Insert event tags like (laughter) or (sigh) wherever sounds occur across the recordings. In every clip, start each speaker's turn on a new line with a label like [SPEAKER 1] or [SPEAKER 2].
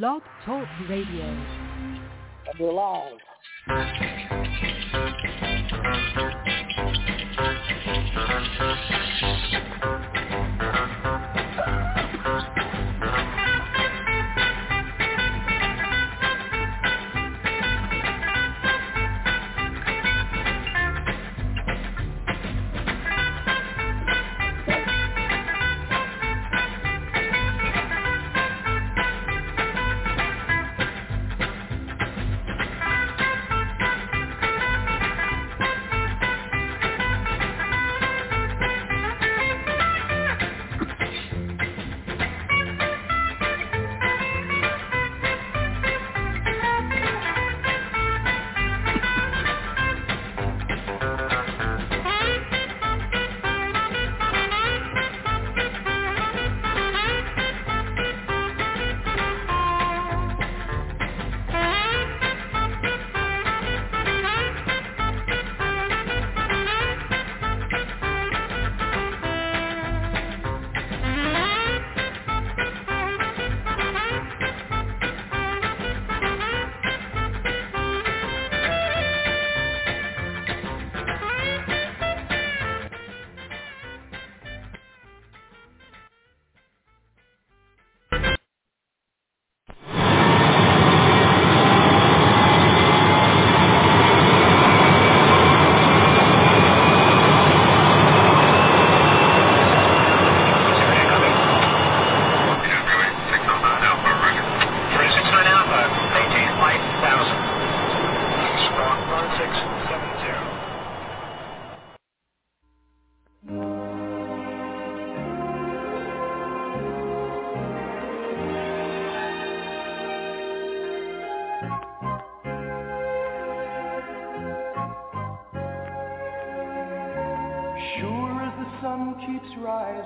[SPEAKER 1] Blog Talk Radio.
[SPEAKER 2] We're live.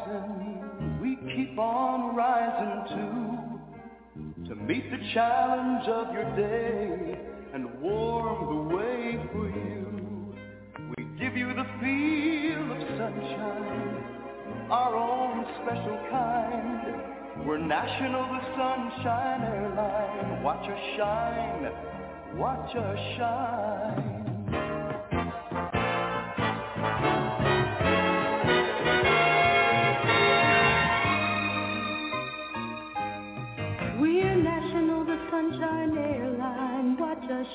[SPEAKER 3] rising, we keep on rising too. To meet the challenge of your day and warm the way for you. We give you the feel of sunshine, our own special kind. We're national, the sunshine airline. Watch us shine, watch us shine.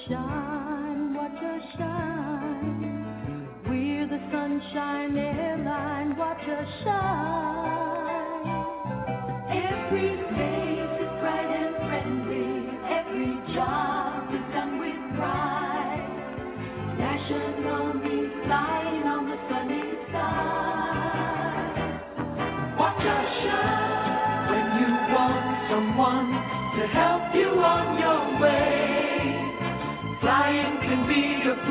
[SPEAKER 4] shine, watch us shine. We're the sunshine airline, watch us shine. Every day.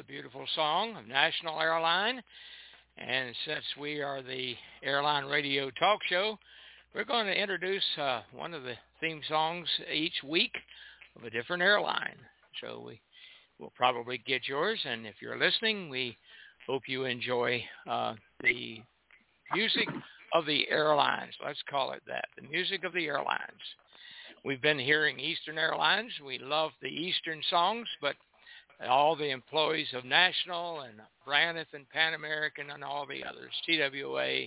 [SPEAKER 4] A
[SPEAKER 1] beautiful song of National Airline. And since we are the Airline Radio Talk Show, we're going to introduce uh, one of the theme songs each week of a different airline. So we will probably get yours. And if you're listening, we hope you enjoy uh, the music of the airlines. Let's call it that. The music of the airlines. We've been hearing Eastern Airlines. We love the Eastern songs, but all the employees of National and Braniff and Pan American and all the others, TWA,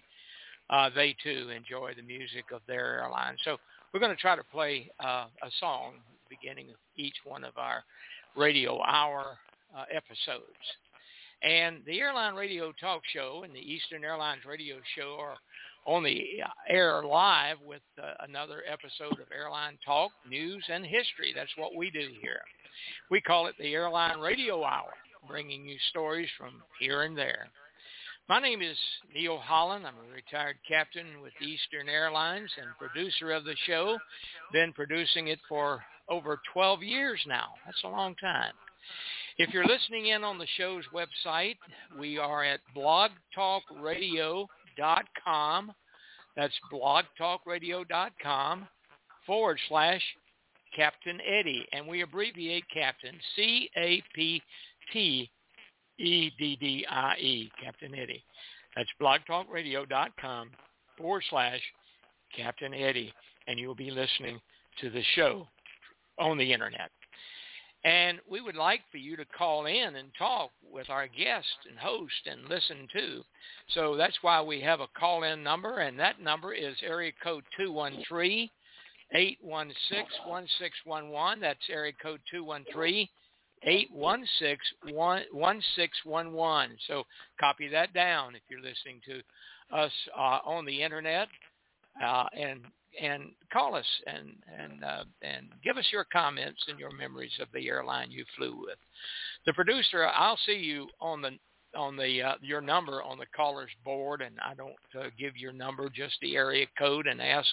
[SPEAKER 1] uh, they too enjoy the music of their airline. So we're going to try to play uh, a song beginning of each one of our radio hour uh, episodes. And the Airline Radio Talk Show and the Eastern Airlines Radio Show are on the air live with uh, another episode of Airline Talk, News, and History. That's what we do here. We call it the Airline Radio Hour, bringing you stories from here and there. My name is Neil Holland. I'm a retired captain with Eastern Airlines and producer of the show. Been producing it for over 12 years now. That's a long time. If you're listening in on the show's website, we are at blogtalkradio.com. That's blogtalkradio.com forward slash Captain Eddie. And we abbreviate Captain, C-A-P-T-E-D-D-I-E, Captain Eddie. That's blogtalkradio.com forward slash Captain Eddie. And you'll be listening to the show on the internet. And we would like for you to call in and talk with our guest and host and listen too. So that's why we have a call-in number, and that number is area code 213 816-1611. That's area code 213-816-1611. So copy that down if you're listening to us uh, on the internet. Uh, and and call us and and uh, and give us your comments and your memories of the airline you flew with. The producer, I'll see you on the on the uh, your number on the caller's board, and I don't uh, give your number, just the area code, and ask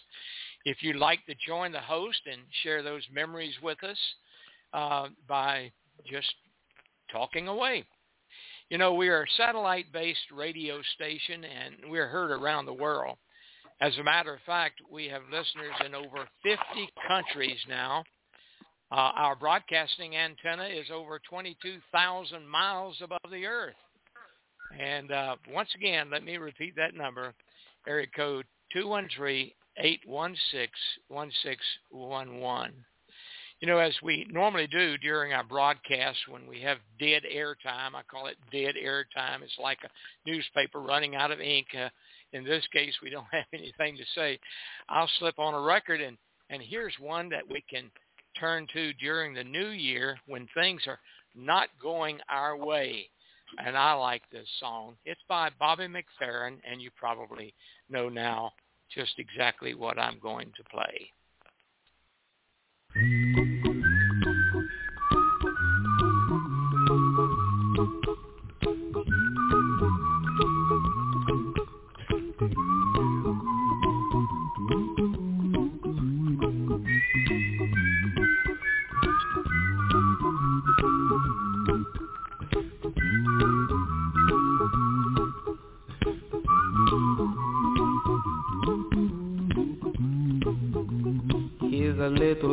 [SPEAKER 1] if you'd like to join the host and share those memories with us uh, by just talking away. You know, we are a satellite-based radio station, and we're heard around the world. As a matter of fact, we have listeners in over 50 countries now. Uh, our broadcasting antenna is over 22,000 miles above the earth. And uh, once again, let me repeat that number, area code 213-816-1611. You know, as we normally do during our broadcast when we have dead air time, I call it dead air time. It's like a newspaper running out of ink. Uh, in this case, we don't (laughs) have anything to say. I'll slip on a record, and, and here's one that we can turn to during the new year when things are not going our way. And I like this song. It's by Bobby McFerrin, and you probably know now just exactly what I'm going to play.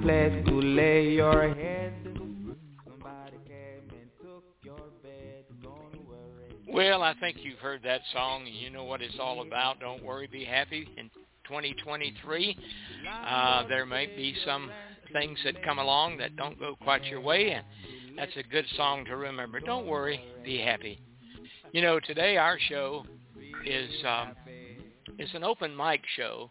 [SPEAKER 5] Place to lay your head.
[SPEAKER 1] Well, I think you've heard that song and you know what it's all about. Don't worry, be happy. In 2023, uh, there may be some things that come along that don't go quite your way, and that's a good song to remember. Don't worry, be happy. You know, today our show is um, is an open mic show,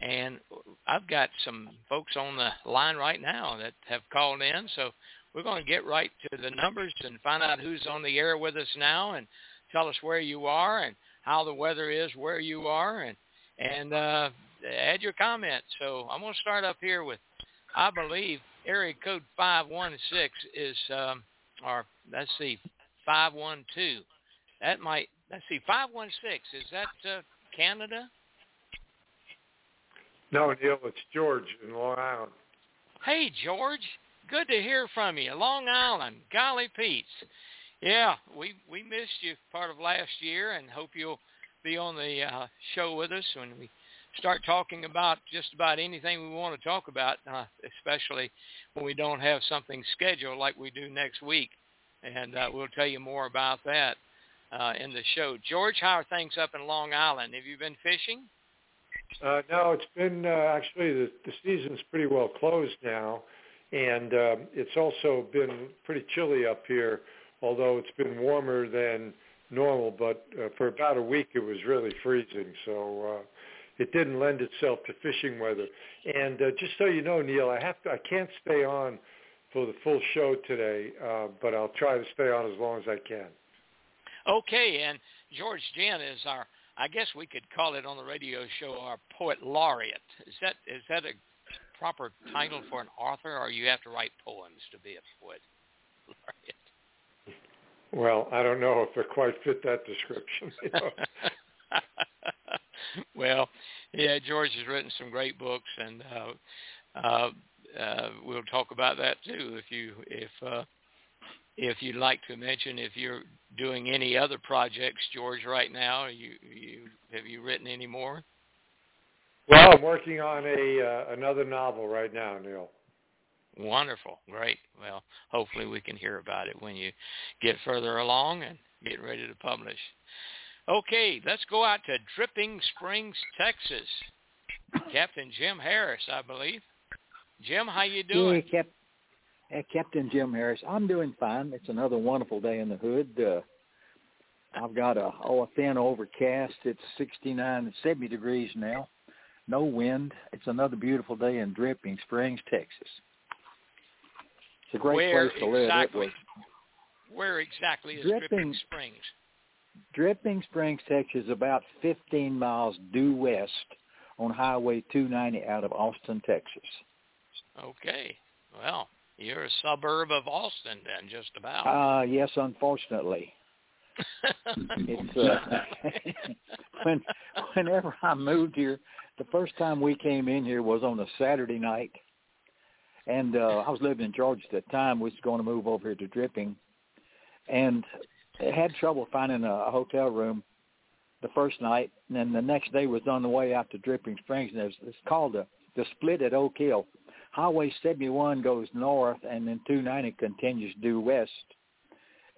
[SPEAKER 1] and I've got some folks on the line right now that have called in. So we're going to get right to the numbers and find out who's on the air with us now, and tell us where you are and how the weather is where you are, and and uh, add your comments. So I'm going to start up here with, I believe, area code 516 is, um, or let's see, 512. That might, let's see, 516, is that uh, Canada?
[SPEAKER 6] No, Neil, it's George in Long Island.
[SPEAKER 1] Hey, George. Good to hear from you. Long Island. Golly Pete's. Yeah, we we missed you part of last year and hope you'll be on the uh, show with us when we start talking about just about anything we want to talk about, uh, especially when we don't have something scheduled like we do next week. And uh, we'll tell you more about that uh, in the show. George, how are things up in Long Island? Have you been fishing?
[SPEAKER 6] Uh, no, it's been uh, actually the, the season's pretty well closed now, and uh, it's also been pretty chilly up here. Although it's been warmer than normal, but uh, for about a week it was really freezing. So uh, it didn't lend itself to fishing weather. And uh, just so you know, Neil, I have to, I can't stay on for the full show today, uh, but I'll try to stay on as long as I can.
[SPEAKER 1] Okay, and George Ginn is our I guess we could call it on the radio show our poet laureate. Is that is that a proper title for an author, or you have to write poems to be a poet laureate?
[SPEAKER 6] Well, I don't know if it quite fit that description. You know? (laughs)
[SPEAKER 1] well, yeah, George has written some great books, and uh, uh, uh, we'll talk about that too. If you if uh, if you'd like to mention if you're doing any other projects, George, right now? You you have you written any more?
[SPEAKER 6] Well, I'm working on a uh, another novel right now, Neil.
[SPEAKER 1] Wonderful, great. Well, hopefully we can hear about it when you get further along and get ready to publish. Okay, let's go out to Dripping Springs, Texas. Captain Jim Harris, I believe. Jim, how you doing?
[SPEAKER 2] Yeah, Cap- uh, Captain Jim Harris. I'm doing fine. It's another wonderful day in the hood. Uh, I've got a oh a thin overcast. It's 69 70 degrees now. No wind. It's another beautiful day in Dripping Springs, Texas. It's a great
[SPEAKER 1] Where
[SPEAKER 2] place to live.
[SPEAKER 1] Exactly, where exactly is
[SPEAKER 2] Dripping-
[SPEAKER 1] Dripping Springs?
[SPEAKER 2] Dripping Springs, Texas, is about 15 miles due west on Highway 290 out of Austin, Texas.
[SPEAKER 1] Okay. Well, you're a suburb of Austin then, just about.
[SPEAKER 2] Uh, yes, unfortunately. (laughs) It's uh, (laughs) when whenever I moved here, the first time we came in here was on a Saturday night, and uh, I was living in Georgia at the time. We was going to move over here to Dripping, and had trouble finding a, a hotel room the first night, and then the next day was on the way out to Dripping Springs, and it was, it's called the the split at Oak Hill. Highway 71 goes north, and then 290 continues due west.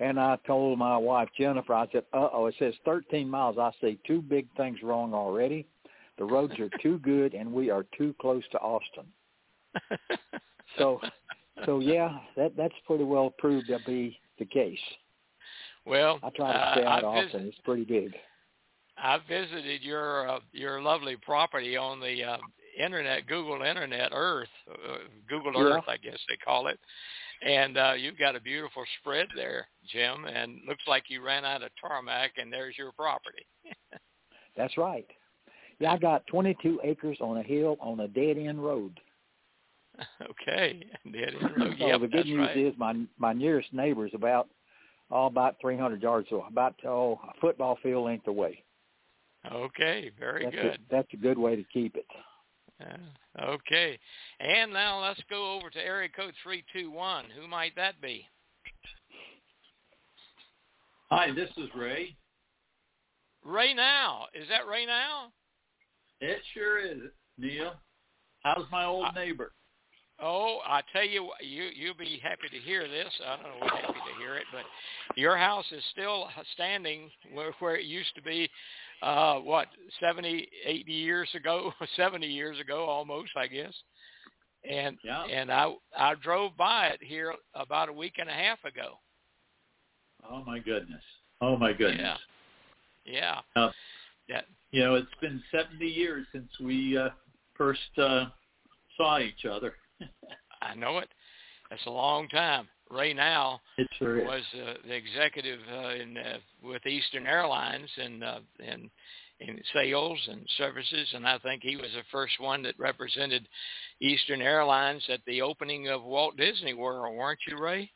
[SPEAKER 2] And I told my wife Jennifer, I said, "Uh-oh, it says 13 miles. I see two big things wrong already. The roads are too good, and we are too close to Austin." (laughs) So, so yeah, that that's pretty well proved to be the case.
[SPEAKER 1] well,
[SPEAKER 2] I try to
[SPEAKER 1] uh,
[SPEAKER 2] stay out
[SPEAKER 1] I've
[SPEAKER 2] often. It's pretty big.
[SPEAKER 1] I visited your uh, your lovely property on the uh, internet, Google Internet Earth, uh, Google
[SPEAKER 2] Yeah.
[SPEAKER 1] Earth, I guess they call it. And uh, you've got a beautiful spread there, Jim, and looks like you ran out of tarmac, and there's your property. (laughs)
[SPEAKER 2] That's right. Yeah, I got 22 acres on a hill on a dead end road.
[SPEAKER 1] okay, (laughs) Dead end road.
[SPEAKER 2] so
[SPEAKER 1] Yep,
[SPEAKER 2] the good news
[SPEAKER 1] right.
[SPEAKER 2] is my my nearest neighbor is about oh, about 300 yards, so about oh, a football field length away.
[SPEAKER 1] Okay, very
[SPEAKER 2] that's
[SPEAKER 1] good.
[SPEAKER 2] A, that's a good way to keep it.
[SPEAKER 1] Uh, (laughs) okay, and now let's go over to area code three two one. Who might that be?
[SPEAKER 7] Hi, this is Ray.
[SPEAKER 1] Ray Now. Is that Ray Now?
[SPEAKER 7] It sure is, Neil. How's my old
[SPEAKER 1] Uh,
[SPEAKER 7] neighbor?
[SPEAKER 1] Oh, I tell you, you you'll be happy to hear this. I don't know, if happy to hear it, but your house is still standing where, where it used to be. Uh, what, 70, 80 years ago, (laughs) 70 years ago, almost, I guess. And
[SPEAKER 7] yeah.
[SPEAKER 1] and I I drove by it here about a week and a half ago.
[SPEAKER 7] Oh my goodness. Oh my goodness.
[SPEAKER 1] Yeah.
[SPEAKER 7] Yeah. Uh,
[SPEAKER 1] that,
[SPEAKER 7] you know, it's been 70 years since we uh, first uh, saw each other. (laughs)
[SPEAKER 1] I know it. That's a long time. Ray Now
[SPEAKER 7] sure
[SPEAKER 1] was uh, the executive uh, in uh, with Eastern Airlines and uh, in in sales and services, and I think he was the first one that represented Eastern Airlines at the opening of Walt Disney World, weren't you, Ray?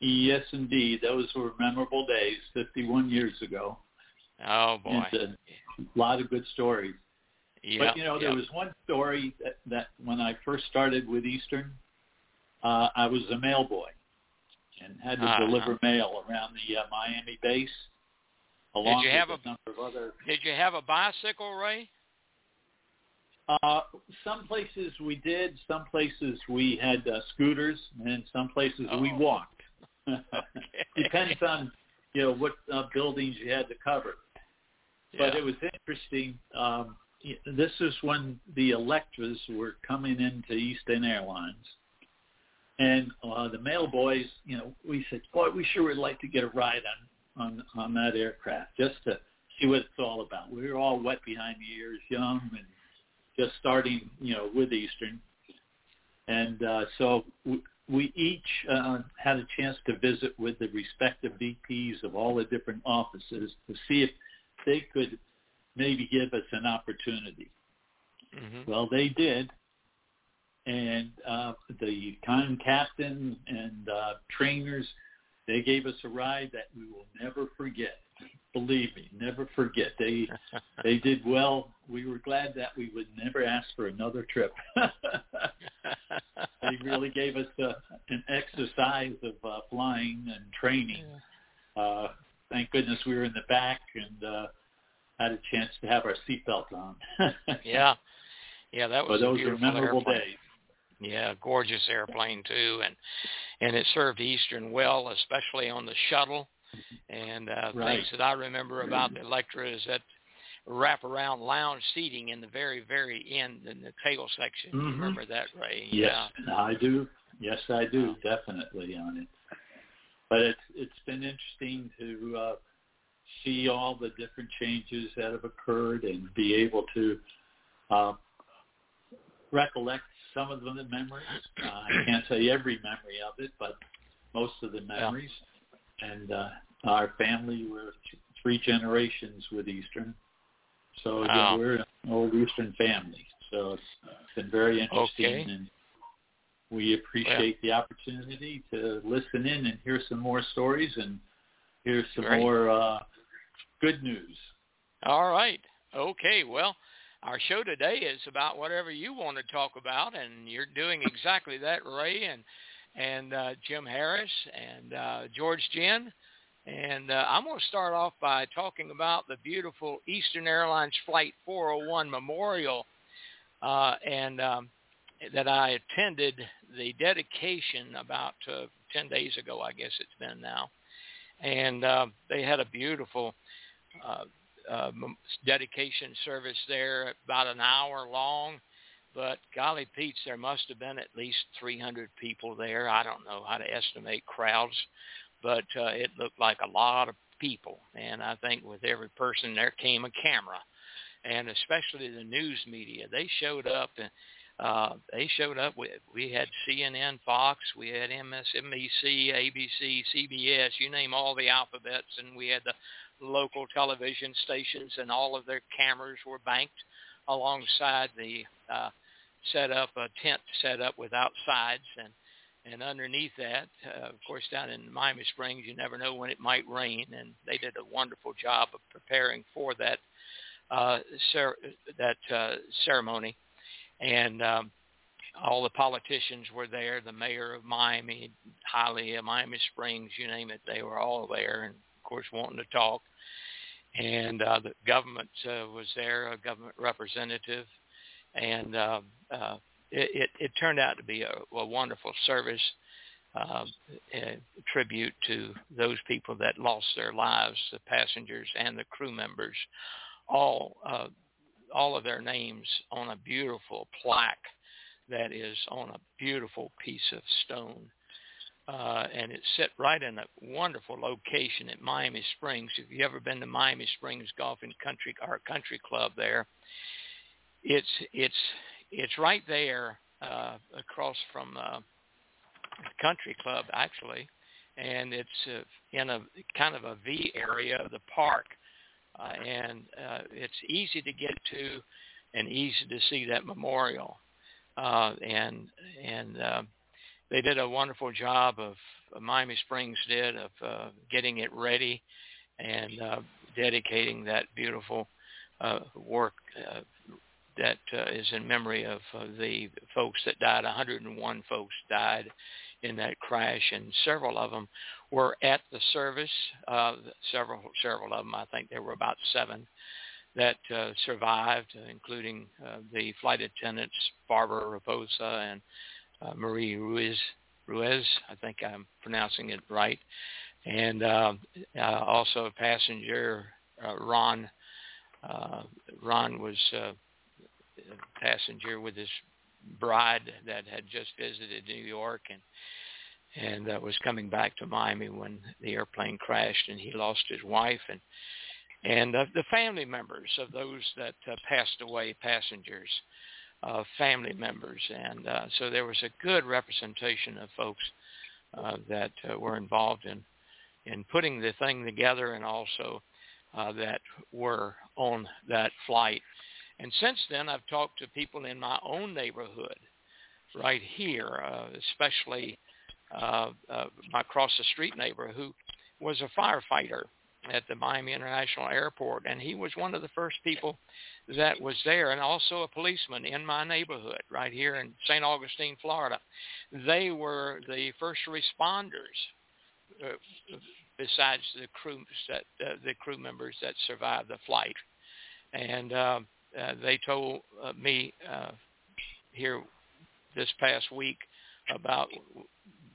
[SPEAKER 7] Yes, indeed. Those were memorable days, 51 years ago.
[SPEAKER 1] Oh boy,
[SPEAKER 7] and a lot of good stories.
[SPEAKER 1] Yeah,
[SPEAKER 7] but you know, there was one story that, that when I first started with Eastern, uh, I was a mail boy and had to
[SPEAKER 1] uh-huh.
[SPEAKER 7] deliver mail around the uh, Miami base. Along
[SPEAKER 1] did you have
[SPEAKER 7] with
[SPEAKER 1] a,
[SPEAKER 7] a number of other.
[SPEAKER 1] Did you have a bicycle, Ray?
[SPEAKER 7] Uh, some places we did. Some places we had uh, scooters, and some places
[SPEAKER 1] oh.
[SPEAKER 7] we walked. (laughs) (laughs)
[SPEAKER 1] okay.
[SPEAKER 7] Depends on you know what uh, buildings you had to cover. But it was interesting. Um, this is when the Electras were coming into Eastern Airlines, and uh, the mail boys, you know, we said, "Boy, we sure would like to get a ride on on on that aircraft just to see what it's all about." We were all wet behind the ears, young and just starting, you know, with Eastern, and uh, so we, we each uh, had a chance to visit with the respective VPs of all the different offices to see if they could maybe give us an opportunity.
[SPEAKER 1] Mm-hmm.
[SPEAKER 7] Well, they did, and uh, the con captain and uh, trainers, they gave us a ride that we will never forget. Believe me, never forget. They (laughs) they did well. We were glad that we would never ask for another trip. (laughs) they really gave us uh, an exercise of uh, flying and training. Uh, thank goodness we were in the back and uh, had a chance to have our seatbelt on. (laughs)
[SPEAKER 1] yeah, yeah, that was
[SPEAKER 7] but those
[SPEAKER 1] a
[SPEAKER 7] are memorable
[SPEAKER 1] airplane.
[SPEAKER 7] days.
[SPEAKER 1] Yeah, gorgeous airplane too, and and it served Eastern well, especially on the shuttle. And uh,
[SPEAKER 7] Right.
[SPEAKER 1] things that I remember about the Electra is that wraparound lounge seating in the very very end in the tail section. You
[SPEAKER 7] Mhm.
[SPEAKER 1] remember that, Ray?
[SPEAKER 7] Yes,
[SPEAKER 1] Yeah.
[SPEAKER 7] I do. Yes, I do. Definitely on it. But it's it's been interesting to uh, see all the different changes that have occurred and be able to uh, recollect some of the memories. Uh, I can't say every memory of it, but most of the memories. And uh, our family were th- three generations with Eastern, so
[SPEAKER 1] Wow.
[SPEAKER 7] we're an old Eastern family. So it's been very interesting,
[SPEAKER 1] Okay.
[SPEAKER 7] and we appreciate the opportunity to listen in and hear some more stories and hear some
[SPEAKER 1] Great.
[SPEAKER 7] more uh, good news.
[SPEAKER 1] All right. Okay. Well, our show today is about whatever you want to talk about, and you're doing exactly that, Ray and and uh, Jim Harris and uh, George Jen. And uh, I'm going to start off by talking about the beautiful Eastern Airlines Flight 401 Memorial, uh, and um, that I attended the dedication about uh, 10 days ago, I guess it's been now. And uh, they had a beautiful uh, dedication service there, about an hour long. But golly Pete's, there must have been at least 300 people there. I don't know how to estimate crowds, but uh, it looked like a lot of people. And I think with every person there came a camera, and especially the news media. They showed up and uh, they showed up. We, we had CNN, Fox, we had MSNBC, ABC, CBS, you name all the alphabets, and we had the local television stations, and all of their cameras were banked alongside the uh, set up a tent set up without sides, and and underneath that, uh, of course, down in Miami Springs, you never know when it might rain, and they did a wonderful job of preparing for that uh, cer- that uh, ceremony, and um, all the politicians were there. The mayor of Miami, Hialeah, Miami Springs, you name it, they were all there, and of course, wanting to talk. And uh, the government uh, was there, a government representative, and uh, uh, it, it, it turned out to be a, a wonderful service, uh, a tribute to those people that lost their lives, the passengers and the crew members, all uh, all of their names on a beautiful plaque that is on a beautiful piece of stone. Uh, and it's set right in a wonderful location at Miami Springs. If you've ever been to Miami Springs Golf and Country, our country club there, it's it's it's right there uh, across from uh, the country club actually, and it's uh, in a kind of a V area of the park, uh, and uh, it's easy to get to and easy to see that memorial, uh, and and uh, they did a wonderful job of Miami Springs did of uh, getting it ready and uh, dedicating that beautiful uh, work uh, that uh, is in memory of uh, the folks that died. 101 folks died in that crash, and several of them were at the service. Uh, several, several of them, I think there were about seven that uh, survived, including uh, the flight attendants Barbara Raposa and uh, Marie Ruiz. Ruiz, I think I'm pronouncing it right, and uh, uh, also a passenger, uh, Ron. Uh, Ron was uh, a passenger with his bride that had just visited New York and and uh, was coming back to Miami when the airplane crashed and he lost his wife and and uh, the family members of those that uh, passed away passengers uh, family members. And uh, so there was a good representation of folks uh, that uh, were involved in in putting the thing together and also uh, that were on that flight. And since then, I've talked to people in my own neighborhood right here, uh, especially uh, uh, my cross the street neighbor who was a firefighter at the Miami International Airport, and he was one of the first people that was there, and also a policeman in my neighborhood right here in St. Augustine, Florida. They were the first responders, uh, besides the crew that uh, the crew members that survived the flight, and uh, uh, they told uh, me uh, here this past week about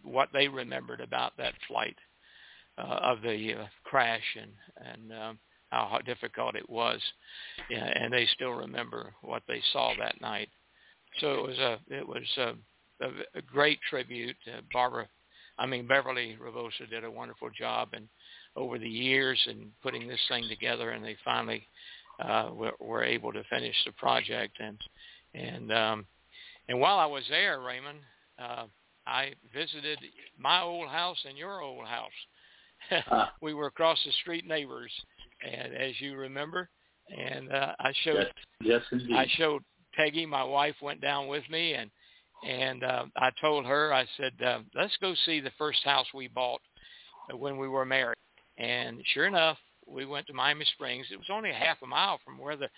[SPEAKER 1] what they remembered about that flight uh, of the uh, crash and and um, how difficult it was, yeah, and they still remember what they saw that night. So it was a it was a, a, a great tribute. Uh, Barbara, I mean Beverly Raposa did a wonderful job and over the years and putting this thing together, and they finally uh, were, were able to finish the project. And and um, and while I was there, Raymond, uh, I visited my old house and your old house. (laughs) uh, we were across the street neighbors, and as you remember, and uh, I showed
[SPEAKER 7] yes, yes
[SPEAKER 1] I showed Peggy, my wife, went down with me, and and uh, I told her, I said, uh, let's go see the first house we bought when we were married. And sure enough, we went to Miami Springs. It was only a half a mile from where the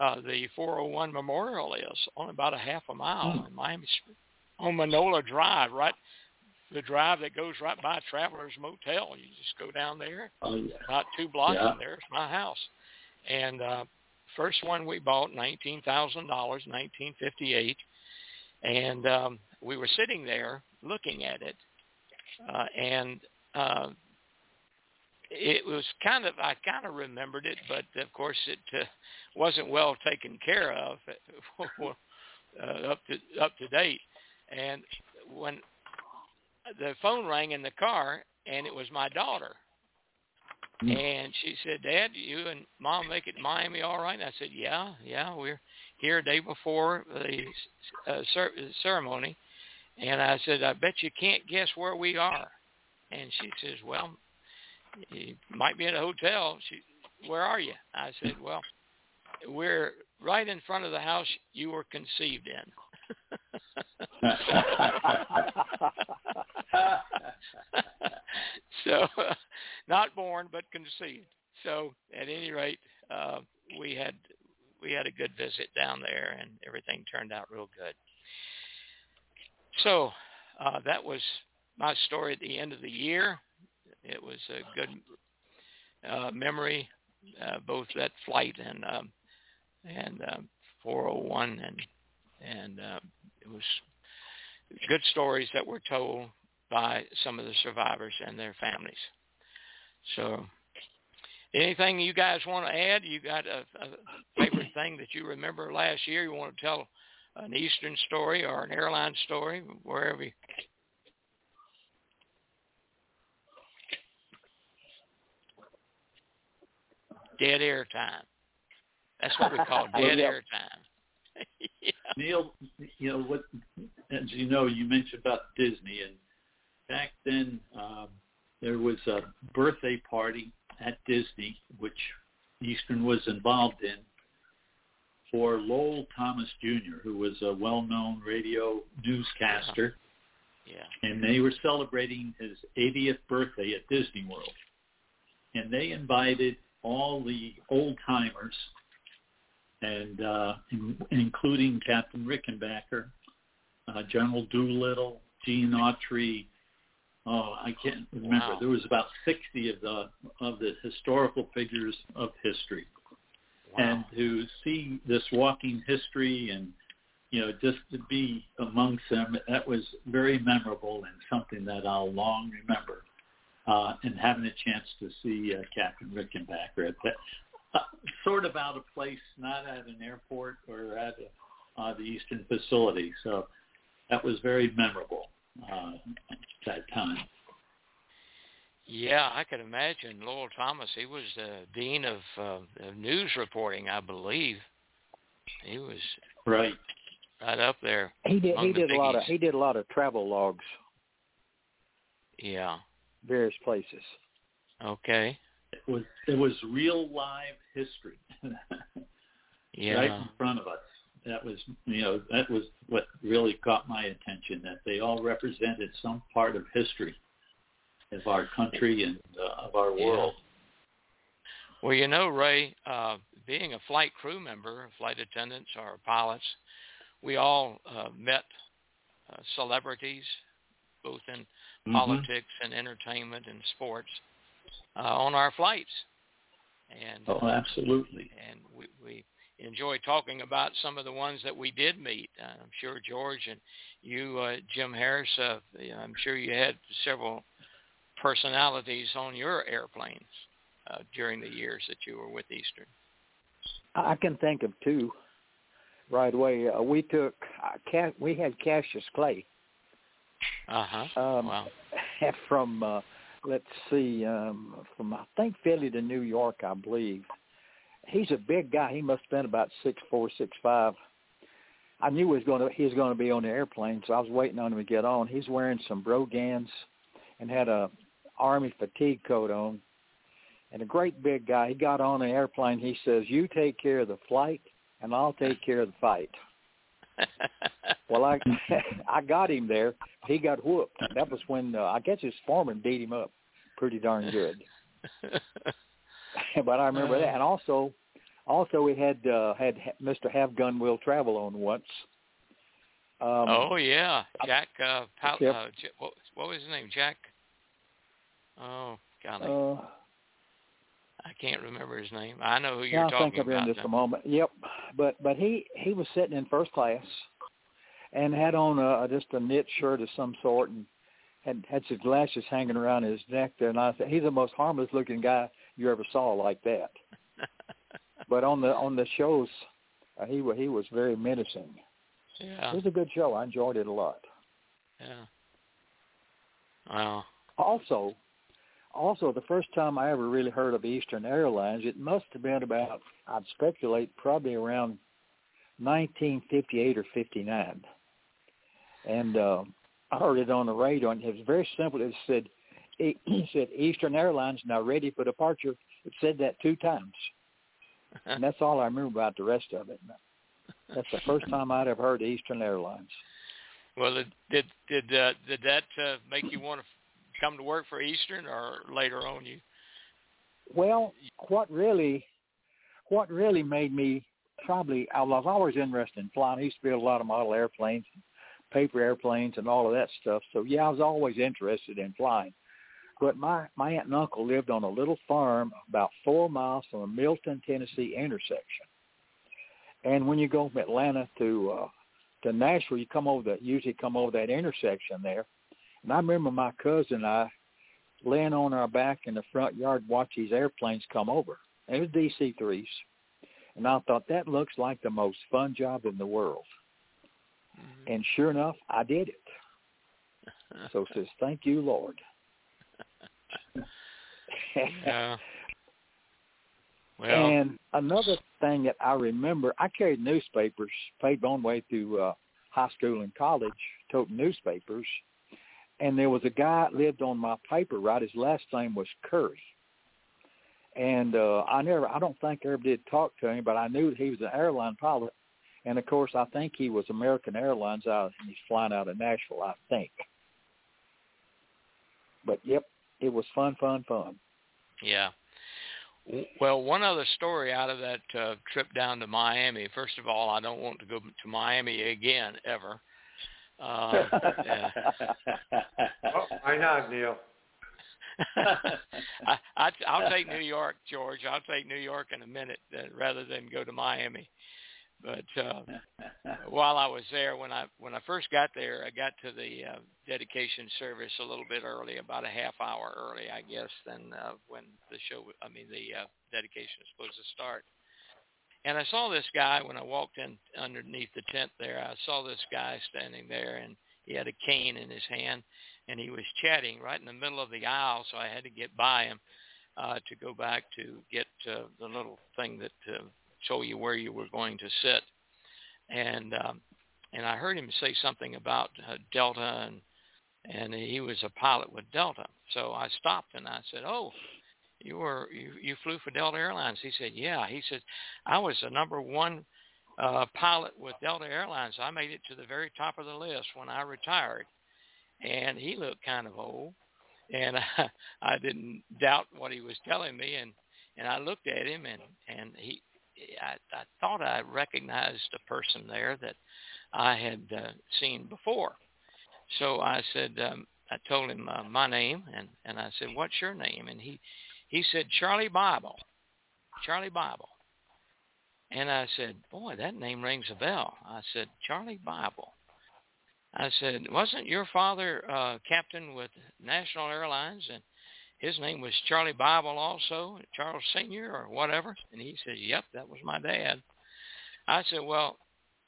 [SPEAKER 1] uh, the 401 Memorial is, only about a half a mile mm. in Miami Springs on Minola Drive, right the drive that goes right by Travelers Motel. You just go down there.
[SPEAKER 7] Oh, yeah.
[SPEAKER 1] About two blocks
[SPEAKER 7] yeah.
[SPEAKER 1] from there is my house. And uh first one we bought nineteen thousand dollars, nineteen fifty eight. And um we were sitting there looking at it. Uh and uh it was kind of I kind of remembered it, but of course it uh, wasn't well taken care of (laughs) uh, up to up to date. And when the phone rang in the car, and it was my daughter, mm. and she said, "Dad, you and Mom make it Miami all right?" And I said, "Yeah, yeah, we're here a day before the uh, cer- ceremony." And I said, "I bet you can't guess where we are." And she says, "Well, you might be in a hotel. She, where are you? I said, well, we're right in front of the house you were conceived in. (laughs) (laughs) (laughs) so, (laughs) not born but conceived. So, at any rate, uh, we had we had a good visit down there, and everything turned out real good. So, uh, that was my story at the end of the year. It was a good uh, memory, uh, both that flight and um, and uh, 401, and and uh, it was good stories that were told by some of the survivors and their families. So anything you guys want to add? You got a, a favorite thing that you remember last year? You want to tell an Eastern story or an airline story, wherever you dead air time. That's what we call (laughs) dead air time. (laughs)
[SPEAKER 7] yeah. Neil, you know what? As you know, you mentioned about Disney, and back then um, there was a birthday party at Disney, which Eastern was involved in, for Lowell Thomas Jr., who was a well-known radio newscaster.
[SPEAKER 1] Yeah.
[SPEAKER 7] And they were celebrating his 80th birthday at Disney World. And they invited all the old timers and uh, in, including Captain Rickenbacker, uh, General Doolittle, Gene Autry. Oh, I can't remember.
[SPEAKER 1] Wow.
[SPEAKER 7] There was about 60 of the of the historical figures of history,
[SPEAKER 1] Wow.
[SPEAKER 7] and to see this walking history and you know just to be amongst them, that was very memorable and something that I'll long remember. Uh, and having a chance to see uh, Captain Rickenbacker at that, uh, sort of out of place, not at an airport or at a, uh, the Eastern facility. So that was very memorable uh, at that time.
[SPEAKER 1] Yeah, I could imagine Lowell Thomas. He was the dean of, uh, of news reporting, I believe. He was
[SPEAKER 7] Right.
[SPEAKER 1] right up there.
[SPEAKER 2] He did. He
[SPEAKER 1] the
[SPEAKER 2] did a lot of. He did a lot of travel logs,
[SPEAKER 1] Yeah.
[SPEAKER 2] various places.
[SPEAKER 1] Okay.
[SPEAKER 7] It was it was real live history (laughs)
[SPEAKER 1] Yeah.
[SPEAKER 7] right in front of us. That was you know that was what really caught my attention. That they all represented some part of history of our country and uh, of our
[SPEAKER 1] Yeah.
[SPEAKER 7] world.
[SPEAKER 1] Well, you know, Ray, uh, being a flight crew member, flight attendants or pilots, we all uh, met uh, celebrities, both in
[SPEAKER 7] Mhm.
[SPEAKER 1] politics and entertainment and sports, uh, on our flights. And
[SPEAKER 7] Oh, absolutely.
[SPEAKER 1] and we, we enjoy talking about some of the ones that we did meet. Uh, I'm sure George and you, uh, Jim Harris, uh, I'm sure you had several personalities on your airplanes uh, during the years that you were with Eastern.
[SPEAKER 2] I can think of two right away. Uh, we took. Uh, Ca- we had Cassius Clay
[SPEAKER 1] Uh huh.
[SPEAKER 2] um,
[SPEAKER 1] wow. (laughs)
[SPEAKER 2] from. Uh, let's see, um, from I think Philly to New York, I believe. He's a big guy. He must have been about six four, six five. I knew he was going to he was going to be on the airplane, so I was waiting on him to get on. He's wearing some brogans and had a army fatigue coat on, and a great big guy. He got on the airplane. He says, "You take care of the flight, and I'll take care of the fight." (laughs) Well, I (laughs) I got him there. He got whooped. That was when uh, I guess his foreman beat him up pretty darn good. (laughs) (laughs) but I remember that. And also, also we had uh, had Mr. Have Gun Will Travel on once. Um,
[SPEAKER 1] oh yeah, Jack. Uh, Pal- uh, J- what, what was his name? Jack. Oh golly,
[SPEAKER 2] uh,
[SPEAKER 1] I can't remember his name. I know who you're
[SPEAKER 2] I'll
[SPEAKER 1] talking
[SPEAKER 2] think of it in
[SPEAKER 1] about.
[SPEAKER 2] just a moment. Yep, but but he he was sitting in first class, and had on a, just a knit shirt of some sort, and had had some glasses hanging around his neck there. And I said, he's the most harmless looking guy you ever saw like that. (laughs) But on the on the shows, uh, he he was very menacing.
[SPEAKER 1] yeah.
[SPEAKER 2] It was a good show. I enjoyed it a lot.
[SPEAKER 1] Yeah. Wow.
[SPEAKER 2] Also, also the first time I ever really heard of Eastern Airlines, it must have been about I'd speculate probably around 1958 or 59, and uh, I heard it on the radio, and it was very simple. It said (clears throat) it, it said Eastern Airlines now ready for departure. It said that two times, and that's all I remember about the rest of it. That's the first time I'd ever heard Eastern Airlines.
[SPEAKER 1] Well, did did did, uh, did that uh, make you want to come to work for Eastern, or later on you?
[SPEAKER 2] Well, what really, what really made me probably, I was always interested in flying. I used to build a lot of model airplanes, paper airplanes, and all of that stuff. So yeah, I was always interested in flying. But my my aunt and uncle lived on a little farm about four miles from the Milton, Tennessee intersection. And when you go from Atlanta to uh, to Nashville, you come over the usually come over that intersection there, and I remember my cousin and I laying on our back in the front yard watch these airplanes come over. It was DC threes, and I thought that looks like the most fun job in the world. Mm-hmm. And sure enough, I did it. so says, "Thank you, Lord." (laughs)
[SPEAKER 1] yeah. Well,
[SPEAKER 2] and another thing that I remember, I carried newspapers, paid my own way through uh, high school and college, toting newspapers. And there was a guy that lived on my paper route. His last name was Curry. And uh, I never, I don't think I ever did talk to him, but I knew that he was an airline pilot. And of course, I think he was American Airlines out, and he's flying out of Nashville, I think. But yep, it was fun, fun, fun.
[SPEAKER 1] Yeah. Well, one other story out of that uh, trip down to Miami. First of all, I don't want to go to Miami again ever. Uh,
[SPEAKER 6] yeah. (laughs) oh, why not, Neil? (laughs)
[SPEAKER 1] I, I, I'll take New York, George. I'll take New York in a minute uh, rather than go to Miami. But uh, (laughs) while I was there, when I when I first got there, I got to the uh, dedication service a little bit early, about a half hour early, I guess, than uh, when the show. I mean, the uh, dedication is supposed to start. And I saw this guy when I walked in underneath the tent there. I saw this guy standing there, and he had a cane in his hand, and he was chatting right in the middle of the aisle. So I had to get by him uh, to go back to get uh, the little thing that uh, show you where you were going to sit. And um, and I heard him say something about uh, Delta and and he was a pilot with Delta. So I stopped and I said, "Oh, you were you, you flew for Delta Airlines?" He said, "Yeah." He said, "I was the number one uh, pilot with Delta Airlines. I made it to the very top of the list when I retired." And he looked kind of old, and I, (laughs) I didn't doubt what he was telling me, and and I looked at him, and and he I, I thought I recognized a person there that I had uh, seen before. So I said, um, I told him uh, my name, and and I said, "What's your name?" And he he said, "Charlie Bible." Charlie Bible. And I said, "Boy, that name rings a bell." I said, "Charlie Bible." I said, "Wasn't your father uh, captain with National Airlines?" And his name was Charlie Bible also, Charles Senior or whatever. And he says, yep, that was my dad. I said, well,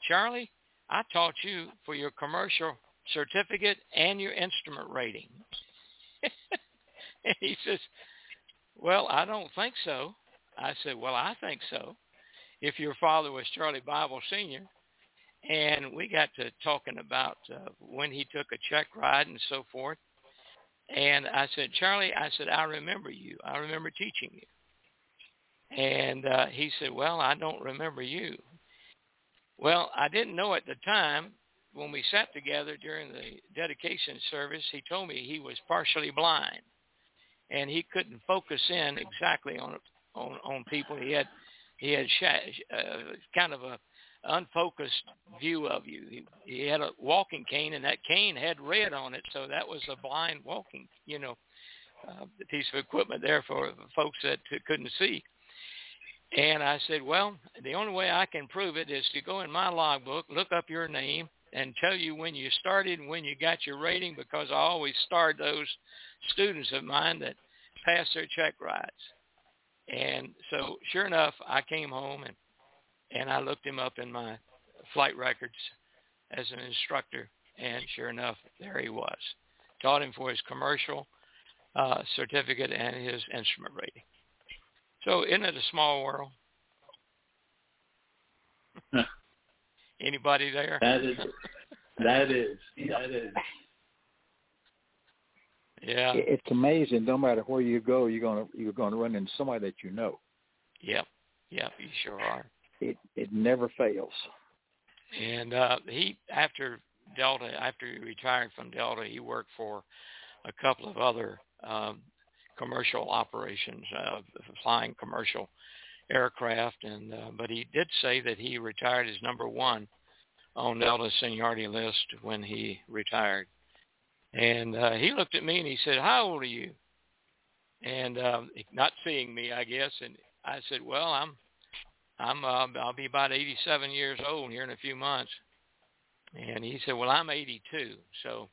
[SPEAKER 1] Charlie, I taught you for your commercial certificate and your instrument rating. (laughs) and he says, well, I don't think so. I said, well, I think so. If your father was Charlie Bible Senior, and we got to talking about uh, when he took a check ride and so forth. And I said, Charlie, I said, I remember you. I remember teaching you. And uh, he said, well, I don't remember you. Well, I didn't know at the time when we sat together during the dedication service, he told me he was partially blind and he couldn't focus in exactly on on, on people. He had he had sh- uh, kind of a unfocused view of you. He, he had a walking cane, and that cane had red on it, so that was a blind walking, you know, uh, piece of equipment there for folks that couldn't see. And I said, well, the only way I can prove it is to go in my logbook, look up your name, and tell you when you started and when you got your rating, because I always starred those students of mine that passed their check rides. And so, sure enough, I came home and and I looked him up in my flight records as an instructor, and sure enough, there he was. Taught him for his commercial uh, certificate and his instrument rating. So isn't it a small world? Anybody there?
[SPEAKER 7] That is. That is. That is.
[SPEAKER 1] Yeah.
[SPEAKER 2] It's amazing. No matter where you go, you're gonna you're gonna run into somebody that you know.
[SPEAKER 1] Yep. Yep. You sure are
[SPEAKER 2] it it never fails.
[SPEAKER 1] And uh, he after Delta, after he retired from Delta, he worked for a couple of other um, commercial operations, uh, flying commercial aircraft. And uh, but he did say that he retired as number one on Delta's seniority list when he retired. And uh, he looked at me and he said, "How old are you?" And um, not seeing me, I guess. And I said, "Well, I'm I'm uh, I'll be about 87 years old here in a few months. and he said, "Well, I'm 82." So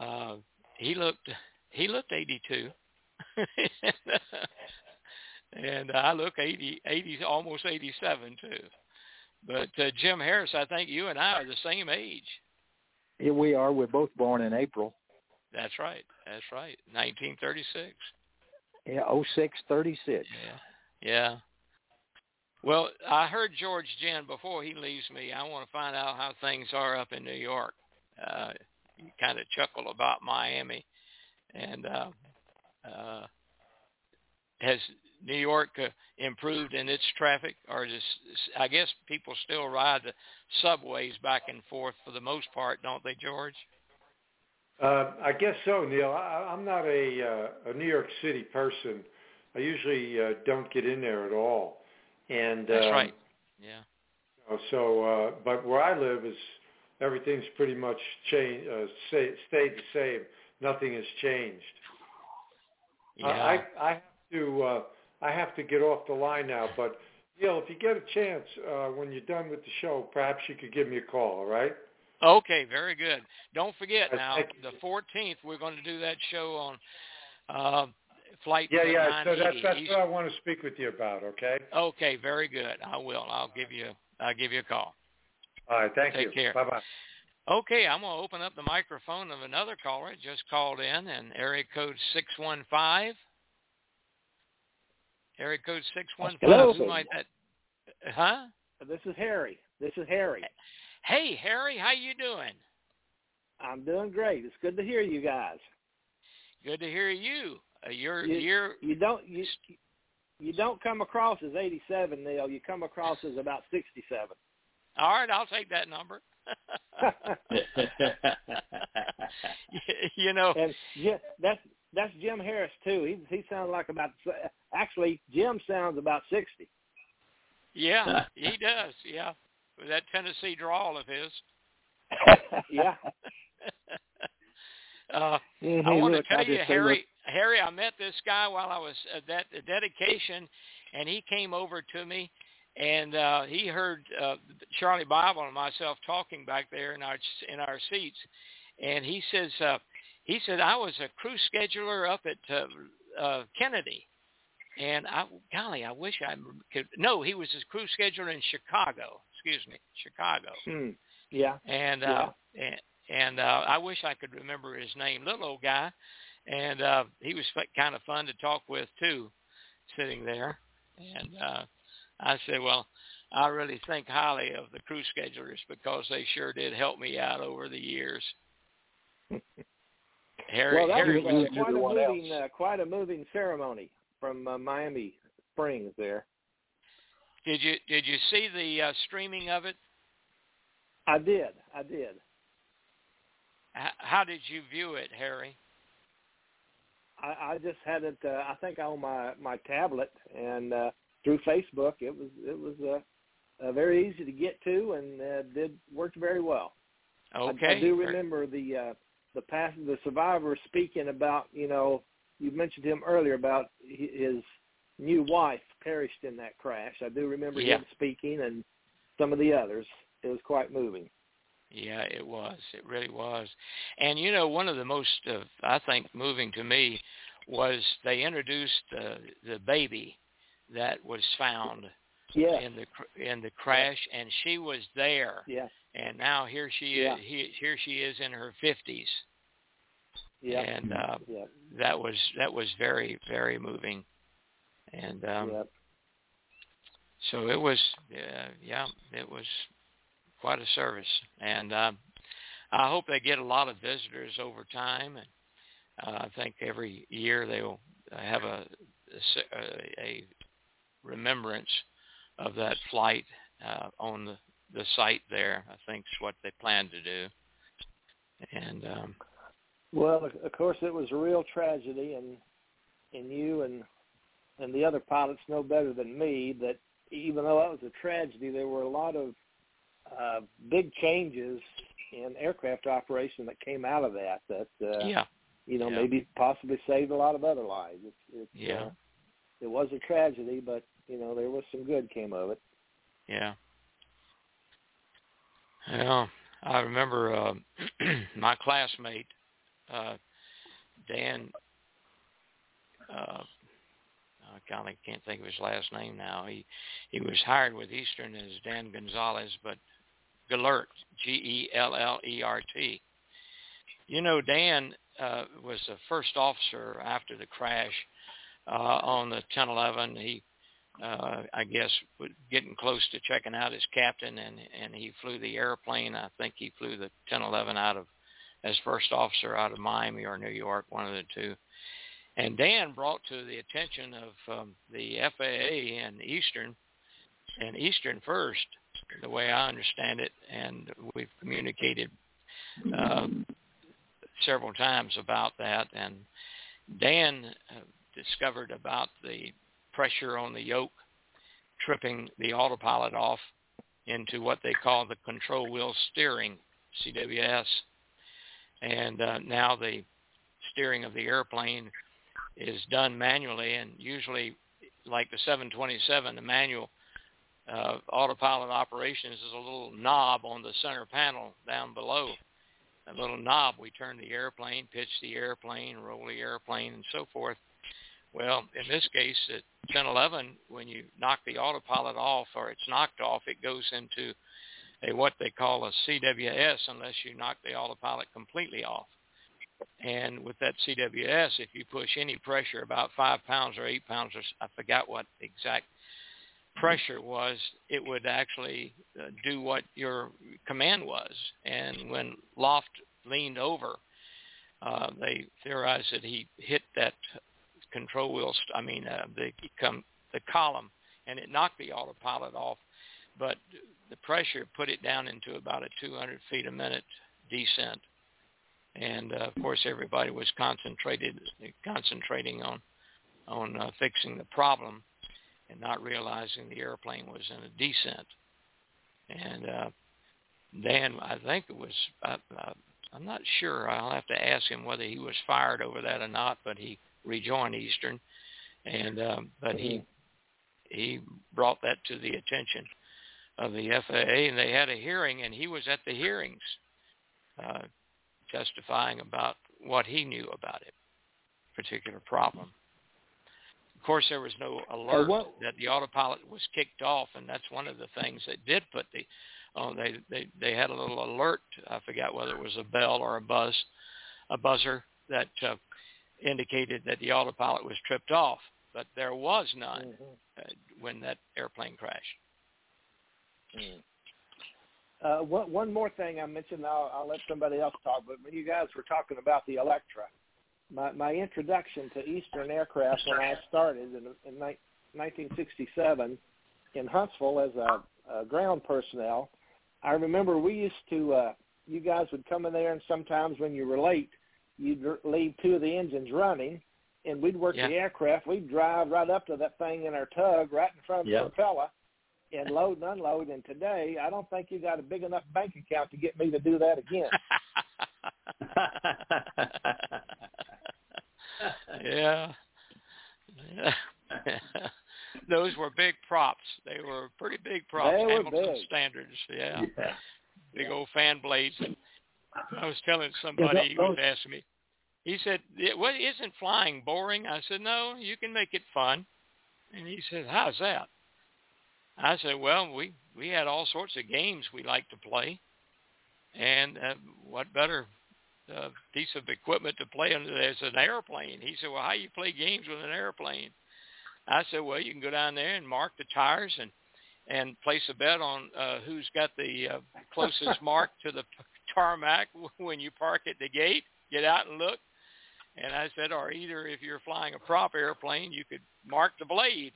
[SPEAKER 1] uh, he looked he looked 82, (laughs) and uh, I look 80, 80, almost 87 too. But uh, Jim Harris, I think you and I are the same age.
[SPEAKER 2] Yeah, we are. We're both born in April.
[SPEAKER 1] That's right. That's right. 1936.
[SPEAKER 2] Yeah, oh six thirty six.
[SPEAKER 1] Yeah. Yeah. Well, I heard George Ginn before he leaves me. I want to find out how things are up in New York. Uh, kind of chuckle about Miami, and uh, uh, has New York uh, improved in its traffic, or just I guess people still ride the subways back and forth for the most part, don't they, George?
[SPEAKER 6] Uh, I guess so, Neil. I, I'm not a, uh, a New York City person. I usually uh, don't get in there at all. And
[SPEAKER 1] That's
[SPEAKER 6] um,
[SPEAKER 1] right. Yeah.
[SPEAKER 6] So, uh, but where I live is everything's pretty much changed, uh, stay, stayed the same. Nothing has changed.
[SPEAKER 1] Yeah.
[SPEAKER 6] I, I have to, uh, I have to get off the line now. But Neil, if you get a chance uh, when you're done with the show, perhaps you could give me a call. All right?
[SPEAKER 1] Okay, very good. Don't forget now, the 14th, we're going to do that show on uh, flight
[SPEAKER 6] Yeah, yeah. So that's that's what I want to speak with you about. Okay.
[SPEAKER 1] Okay, very good. I will. I'll give you. I'll give you a call.
[SPEAKER 6] All right. Thank
[SPEAKER 1] Take
[SPEAKER 6] you.
[SPEAKER 1] care.
[SPEAKER 6] Bye bye.
[SPEAKER 1] Okay, I'm going to open up the microphone of another caller just called in, and area code six one five. Area code six one
[SPEAKER 8] Hello.
[SPEAKER 1] Who might that? Huh?
[SPEAKER 8] This is Harry. This is Harry.
[SPEAKER 1] Hey, Harry, how you doing?
[SPEAKER 8] I'm doing great. It's good to hear you guys.
[SPEAKER 1] Good to hear you. Uh, you're
[SPEAKER 8] You-
[SPEAKER 1] you're
[SPEAKER 8] You don't you you don't come across as 87, Neil. You come across as about 67.
[SPEAKER 1] all right. I'll take that number. (laughs) (laughs) you know,
[SPEAKER 8] and Jim, that's that's Jim Harris too. He he sounds like about actually Jim sounds about 60.
[SPEAKER 1] yeah, (laughs) he does. Yeah, with that Tennessee drawl of his.
[SPEAKER 8] yeah.
[SPEAKER 1] uh, I want to tell you, Harry. Harry, I met this guy while I was at that the dedication, and he came over to me, and uh, he heard uh, Charlie Bible and myself talking back there in our in our seats, and he says uh, he said I was a crew scheduler up at uh, uh, Kennedy, and I golly, I wish I could. No, he was a crew scheduler in Chicago. Excuse me, Chicago
[SPEAKER 8] Hmm. Yeah.
[SPEAKER 1] and uh and, and uh I wish I could remember his name, little old guy, and uh he was kind of fun to talk with too, sitting there. And uh I said, well, I really think highly of the crew schedulers because they sure did help me out over the years. (laughs) Harry,
[SPEAKER 8] well, that
[SPEAKER 1] Harry
[SPEAKER 8] was
[SPEAKER 2] was
[SPEAKER 8] uh, quite a moving uh, quite a moving ceremony from uh, Miami Springs there.
[SPEAKER 1] did you did you see the uh, streaming of it?
[SPEAKER 8] I did. I did.
[SPEAKER 1] H- how did you view it, Harry?
[SPEAKER 8] I, I just had it. Uh, I think on my my tablet and uh, through Facebook. It was it was uh, uh, very easy to get to and uh, did worked very well.
[SPEAKER 1] Okay.
[SPEAKER 8] I, do remember the uh, the past the survivor speaking about you know you mentioned him earlier about his new wife perished in that crash. I do remember
[SPEAKER 1] Yeah.
[SPEAKER 8] him speaking and some of the others. It was quite moving.
[SPEAKER 1] Yeah, it was. It really was. And you know, one of the most, uh, I think, moving to me was they introduced uh, the baby that was found
[SPEAKER 8] Yeah.
[SPEAKER 1] in the cr- in the crash, and she was there.
[SPEAKER 8] Yeah.
[SPEAKER 1] And now here she
[SPEAKER 8] Yeah.
[SPEAKER 1] is. He, here she is in her fifties.
[SPEAKER 8] Yeah.
[SPEAKER 1] And uh,
[SPEAKER 8] yeah.
[SPEAKER 1] that was that was very very moving. And um,
[SPEAKER 8] yeah.
[SPEAKER 1] so it was. Uh, yeah, it was quite a service, and um, I hope they get a lot of visitors over time. And uh, I think every year they'll have a, a, a remembrance of that flight uh, on the, the site there. I think is what they plan to do. And um,
[SPEAKER 8] Well, of course, it was a real tragedy, and and you and and the other pilots know better than me that even though that was a tragedy, there were a lot of uh, big changes in aircraft operation that came out of that. That uh,
[SPEAKER 1] yeah,
[SPEAKER 8] you know
[SPEAKER 1] yeah.
[SPEAKER 8] maybe possibly saved a lot of other lives. It's, it's,
[SPEAKER 1] Yeah.
[SPEAKER 8] uh, it was a tragedy, but you know there was some good came of it.
[SPEAKER 1] yeah. Well, I remember uh, (clears throat) my classmate uh, Dan. Uh, I kind of can't think of his last name now. He he was hired with Eastern as Dan Gonzalez, but Gellert, G-E-L-L-E-R-T. You know, Dan uh, was the first officer after the crash uh, on the 1011. He, uh, I guess, was getting close to checking out his captain, and and he flew the airplane. I think he flew the 1011 out of as first officer out of Miami or New York, one of the two. And Dan brought to the attention of um, the FAA and Eastern, and Eastern first, the way I understand it, and we've communicated uh, several times about that. And Dan uh, discovered about the pressure on the yoke tripping the autopilot off into what they call the control wheel steering, CWS. And uh, now the steering of the airplane is done manually, and usually, like the 727, the manual uh, autopilot operations is a little knob on the center panel down below. A little knob. We turn the airplane, pitch the airplane, roll the airplane, and so forth. Well, in this case, at 1011, when you knock the autopilot off or it's knocked off, it goes into a what they call a CWS unless you knock the autopilot completely off. And with that CWS, if you push any pressure about five pounds or eight pounds, or I forgot what exact pressure was, it would actually uh, do what your command was. And when Loft leaned over, uh, they theorized that he hit that control wheel. St- I mean, uh, the com- the column, and it knocked the autopilot off. But the pressure put it down into about a 200 feet a minute descent. And uh, of course, everybody was concentrated concentrating on on uh, fixing the problem and not realizing the airplane was in a descent. And uh, Dan, I think it was, uh, uh, I'm not sure. I'll have to ask him whether he was fired over that or not, but he rejoined Eastern. And um, but he he brought that to the attention of the FAA, and they had a hearing, and he was at the hearings, uh, testifying about what he knew about it, particular problem course, there was no alert
[SPEAKER 8] what,
[SPEAKER 1] that the autopilot was kicked off, and that's one of the things that did put the. Oh, they they they had a little alert. I forgot whether it was a bell or a buzz, a buzzer that uh, indicated that the autopilot was tripped off, but there was none mm-hmm. uh, when that airplane crashed.
[SPEAKER 8] Mm. Uh, one, one more thing I mentioned, I'll, I'll let somebody else talk. But when you guys were talking about the Electra, my my introduction to Eastern aircraft when I started in, in 1967 in Huntsville as a, a ground personnel. I remember we used to uh, you guys would come in there and sometimes when you were late, you'd leave two of the engines running, and we'd work
[SPEAKER 1] yeah.
[SPEAKER 8] the aircraft. We'd drive right up to that thing in our tug right in front of
[SPEAKER 7] yep.
[SPEAKER 8] the propeller and load and unload. And today, I don't think you got a big enough bank account to get me to do that again. (laughs)
[SPEAKER 1] yeah. yeah. (laughs) Those were big props. They were pretty big props.
[SPEAKER 8] They were
[SPEAKER 1] Hamilton
[SPEAKER 8] big.
[SPEAKER 1] standards. Yeah.
[SPEAKER 7] yeah.
[SPEAKER 1] Big old fan blades. I was telling somebody he was asking me. He said, "What isn't flying boring?" I said, "No, you can make it fun." And he said, "How's that?" I said, "Well, we we had all sorts of games we like to play, and uh, what better uh, piece of equipment to play on it as an airplane. He said, well, how you play games with an airplane? I said, well, you can go down there and mark the tires and and place a bet on uh, who's got the uh, closest (laughs) mark to the tarmac when you park at the gate. Get out and look. And I said, or either if you're flying a prop airplane, you could mark the blade.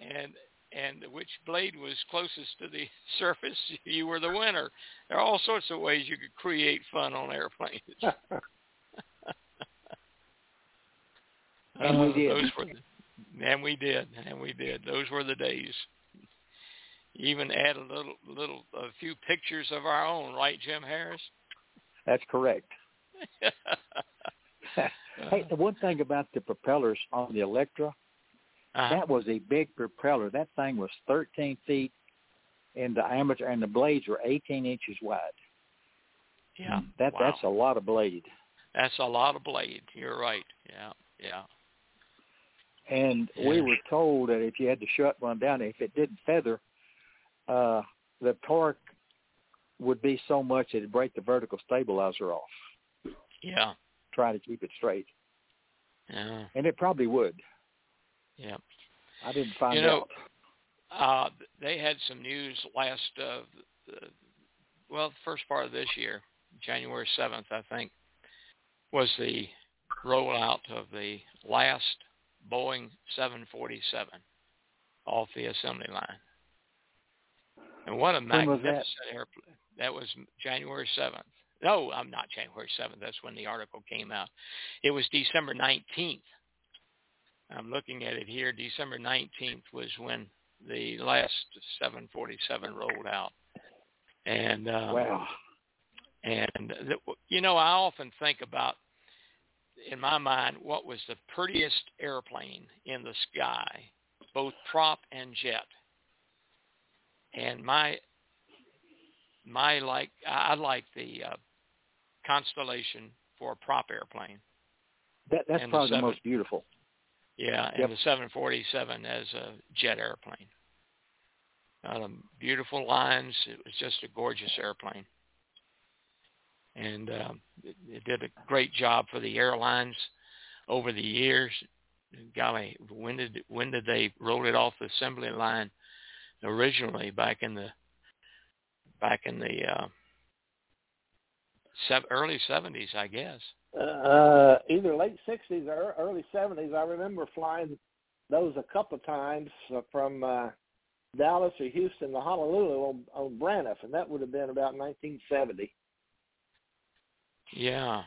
[SPEAKER 1] And and which blade was closest to the (laughs) surface, you were the winner. There are all sorts of ways you could create fun on airplanes. (laughs) (laughs)
[SPEAKER 8] and we did.
[SPEAKER 1] Those were the, and we did, and we did. Those were the days. Even add a little, little, a few pictures of our own, right, Jim Harris?
[SPEAKER 2] That's correct. hey, the one thing about the propellers on the Electra,
[SPEAKER 1] uh-huh.
[SPEAKER 2] That was a big propeller. That thing was 13 feet in diameter, and the blades were 18 inches wide.
[SPEAKER 1] Yeah.
[SPEAKER 2] That
[SPEAKER 1] wow.
[SPEAKER 2] that's a lot of blade.
[SPEAKER 1] That's a lot of blade. You're right. Yeah. Yeah.
[SPEAKER 2] And
[SPEAKER 1] Yeah.
[SPEAKER 2] we were told that if you had to shut one down, if it didn't feather, uh, the torque would be so much it'd break the vertical stabilizer off.
[SPEAKER 1] Yeah.
[SPEAKER 2] Try to keep it straight,
[SPEAKER 1] Yeah.
[SPEAKER 2] and it probably would.
[SPEAKER 1] Yeah.
[SPEAKER 2] I didn't find
[SPEAKER 1] You know,
[SPEAKER 2] out.
[SPEAKER 1] Uh, they had some news last, uh, well, the first part of this year, January 7th, I think, was the rollout of the last Boeing 747 off the assembly line. And what a
[SPEAKER 2] was that?
[SPEAKER 1] magnificent airplane. That was January 7th. No, I'm not January 7th. That's when the article came out. It was December 19th. I'm looking at it here. December 19th was when the last 747 rolled out. And uh,
[SPEAKER 2] wow.
[SPEAKER 1] and the, you know, I often think about in my mind what was the prettiest airplane in the sky, both prop and jet. And my my like I like the uh, Constellation for a prop airplane.
[SPEAKER 2] That that's
[SPEAKER 1] and the
[SPEAKER 2] probably the,
[SPEAKER 1] seven-
[SPEAKER 2] most beautiful.
[SPEAKER 1] Yeah,
[SPEAKER 2] Yep.
[SPEAKER 1] the 747 as a jet airplane. Um, beautiful lines. It was just a gorgeous airplane, and um, it, it did a great job for the airlines over the years. Golly, when did when did they roll it off the assembly line? Originally, back in the back in the uh, sev- early 70s, I guess.
[SPEAKER 8] Uh, either late '60s or early '70s. I remember flying those a couple of times uh, from uh, Dallas or Houston to Honolulu on, on Braniff, and that would have been about 1970.
[SPEAKER 1] Yeah.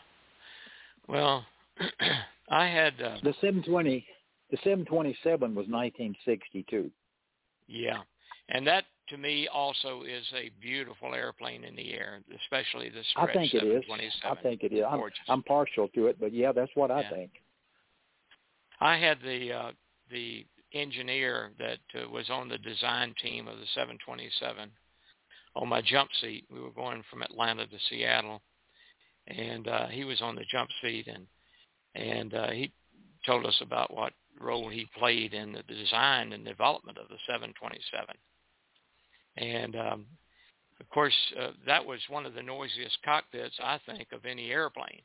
[SPEAKER 1] Well, (clears throat) I had uh,
[SPEAKER 2] The 720, the 727 was 1962.
[SPEAKER 1] yeah, and that to me also is a beautiful airplane in the air, especially the
[SPEAKER 2] I think it is. I think it is. I'm, I'm partial to it, but yeah, that's what I
[SPEAKER 1] Yeah.
[SPEAKER 2] think.
[SPEAKER 1] I had the uh, the engineer that uh, was on the design team of the 727 on my jump seat. We were going from Atlanta to Seattle, and uh, he was on the jump seat, and and uh, he told us about what role he played in the design and development of the 727. And um, of course, uh, that was one of the noisiest cockpits I think of any airplane.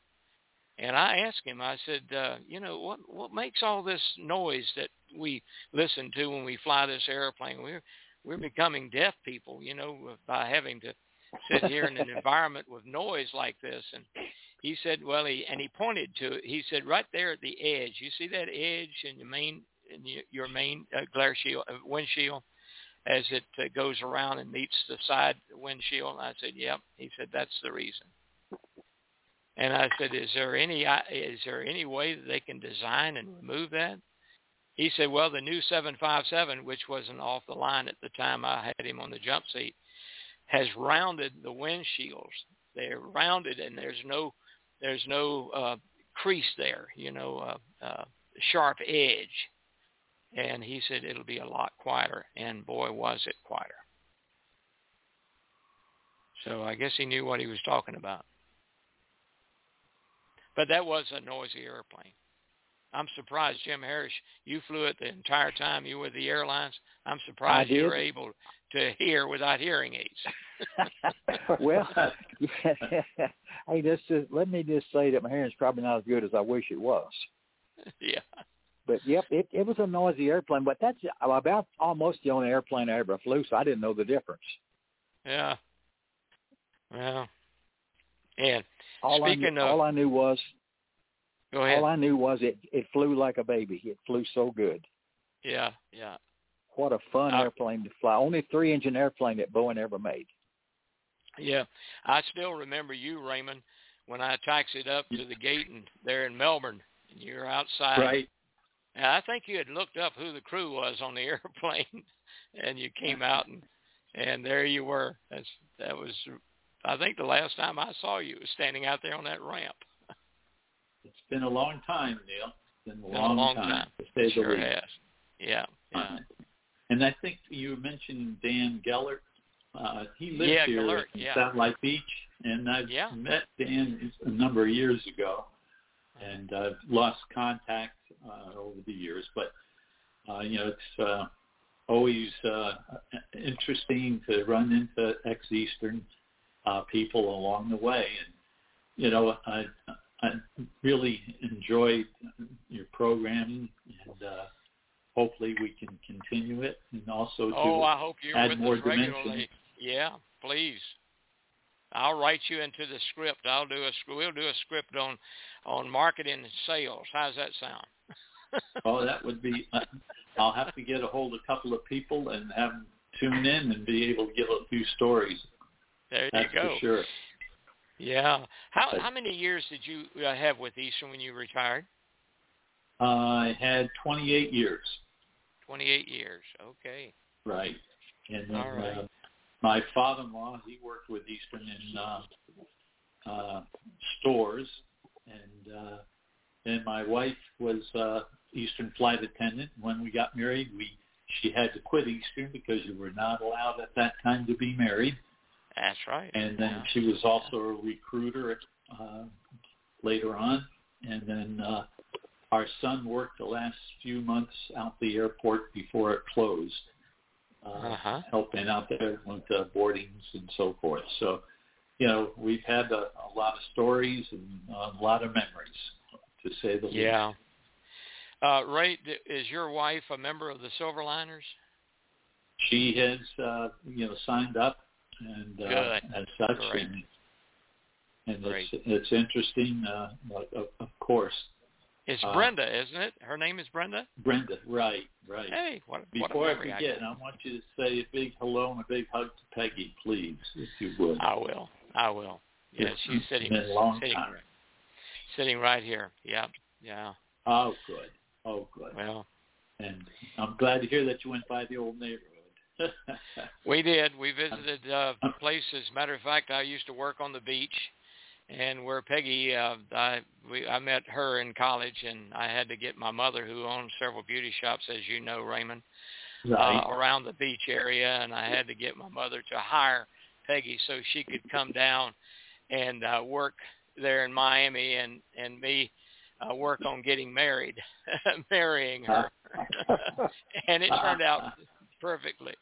[SPEAKER 1] And I asked him, I said, uh, you know, what what makes all this noise that we listen to when we fly this airplane? We're we're becoming deaf people, you know, by having to sit here in an (laughs) environment with noise like this. And he said, well, he and he pointed to it. He said, right there at the edge, you see that edge in your main in your, main uh, glare shield uh, windshield as it uh, goes around and meets the side windshield. And I said, yep. He said, that's the reason. And I said, "Is there any is there any way that they can design and remove that?" He said, "Well, the new 757, which wasn't off the line at the time I had him on the jump seat, has rounded the windshields. They're rounded, and there's no there's no uh, crease there, you know, uh, uh, sharp edge." And he said it'll be a lot quieter, and boy, was it quieter. So I guess he knew what he was talking about. But that was a noisy airplane. I'm surprised, Jim Harris, you flew it the entire time you were with the airlines. I'm surprised you were able to hear without hearing aids. (laughs)
[SPEAKER 2] well, (laughs) hey, this just, let me just say that my hearing's probably not as good as I wish it was. (laughs)
[SPEAKER 1] yeah.
[SPEAKER 2] But yep, it it was a noisy airplane. But that's about almost the only airplane I ever flew, so I didn't know the difference.
[SPEAKER 1] Yeah. Well, and
[SPEAKER 2] All I
[SPEAKER 1] Speaking
[SPEAKER 2] knew,
[SPEAKER 1] of-
[SPEAKER 2] all I knew was
[SPEAKER 1] go ahead.
[SPEAKER 2] all I knew was it it flew like a baby. It flew so good.
[SPEAKER 1] yeah, yeah.
[SPEAKER 2] What a fun
[SPEAKER 1] Uh,
[SPEAKER 2] airplane to fly. Only three engine airplane that Boeing ever made.
[SPEAKER 1] Yeah, I still remember you, Raymond, when I taxied up to the gate and there in Melbourne, and you were outside.
[SPEAKER 7] Right.
[SPEAKER 1] And I think you had looked up who the crew was on the (laughs) airplane, and you came out and and there you were. That's that was, I think the last time I saw you was standing out there on that ramp.
[SPEAKER 7] It's been a long time, Neil. It's been a,
[SPEAKER 1] Been
[SPEAKER 7] long,
[SPEAKER 1] a long
[SPEAKER 7] time,
[SPEAKER 1] time.
[SPEAKER 7] to say the
[SPEAKER 1] sure
[SPEAKER 7] least.
[SPEAKER 1] has. Yeah, yeah.
[SPEAKER 7] Uh, And I think you mentioned Dan Gellert. Uh, he lives
[SPEAKER 1] Yeah,
[SPEAKER 7] here
[SPEAKER 1] Gellert,
[SPEAKER 7] in
[SPEAKER 1] yeah.
[SPEAKER 7] Satellite Beach. and I've
[SPEAKER 1] Yeah.
[SPEAKER 7] met Dan a number of years ago, and I've lost contact uh, over the years. But uh, you know, it's uh, always uh, interesting to run into ex-Eastern uh, people along the way, and you know, I I really enjoyed your programming, and uh, hopefully we can continue it, and also to
[SPEAKER 1] Oh, I hope you're
[SPEAKER 7] add
[SPEAKER 1] with
[SPEAKER 7] more
[SPEAKER 1] us regularly.
[SPEAKER 7] dimension.
[SPEAKER 1] Yeah, please. I'll write you into the script. I'll do a we'll do a script on on marketing and sales. How's that sound? (laughs)
[SPEAKER 7] Oh, that would be. Uh, I'll have to get a hold of a couple of people and have them tune in and be able to give a few stories.
[SPEAKER 1] There
[SPEAKER 7] That's
[SPEAKER 1] you go.
[SPEAKER 7] for sure.
[SPEAKER 1] Yeah. How how many years did you uh, have with Eastern when you retired?
[SPEAKER 7] Uh, I had 28 years,
[SPEAKER 1] 28 years. Okay.
[SPEAKER 7] right? And then
[SPEAKER 1] All right.
[SPEAKER 7] uh, my father-in-law, he worked with Eastern in uh, uh, stores, and uh, then my wife was uh, Eastern flight attendant. When we got married, we she had to quit Eastern because you were not allowed at that time to be married.
[SPEAKER 1] That's right.
[SPEAKER 7] and then
[SPEAKER 1] Yeah.
[SPEAKER 7] she was also a recruiter uh, later on. And then uh, our son worked the last few months out the airport before it closed,
[SPEAKER 1] Uh-huh.
[SPEAKER 7] helping out there with uh, boardings and so forth. So, you know, we've had a, a lot of stories and uh, a lot of memories, to say the least.
[SPEAKER 1] Yeah. Uh, d- is your wife a member of the Silverliners?
[SPEAKER 7] She has, uh, you know, signed up and uh, as such,
[SPEAKER 1] Great.
[SPEAKER 7] and, and it's it's interesting, uh, of, of course.
[SPEAKER 1] It's
[SPEAKER 7] Uh,
[SPEAKER 1] Brenda, isn't it? Her name is Brenda.
[SPEAKER 7] Brenda, right, right.
[SPEAKER 1] Hey, what, what
[SPEAKER 7] Before I
[SPEAKER 1] memory
[SPEAKER 7] forget, I want you to say a big hello and a big hug to Peggy, please, if you would.
[SPEAKER 1] I will. I will. Yeah,
[SPEAKER 7] It's
[SPEAKER 1] she's sitting
[SPEAKER 7] been a long
[SPEAKER 1] sitting,
[SPEAKER 7] time.
[SPEAKER 1] sitting right here. Yeah. Yeah.
[SPEAKER 7] Oh, good. Oh, good.
[SPEAKER 1] Well,
[SPEAKER 7] And I'm glad to hear that you went by the old neighborhood. (laughs)
[SPEAKER 1] we did. We visited uh places. Matter of fact, I used to work on the beach and where Peggy uh I we I met her in college and I had to get my mother who owns several beauty shops as you know, Raymond.
[SPEAKER 7] right.
[SPEAKER 1] uh, around the beach area, and I had to get my mother to hire Peggy so she could come down and uh, work there in Miami, and and me uh, work on getting married, (laughs) marrying her, (laughs) (laughs) and it turned out perfectly.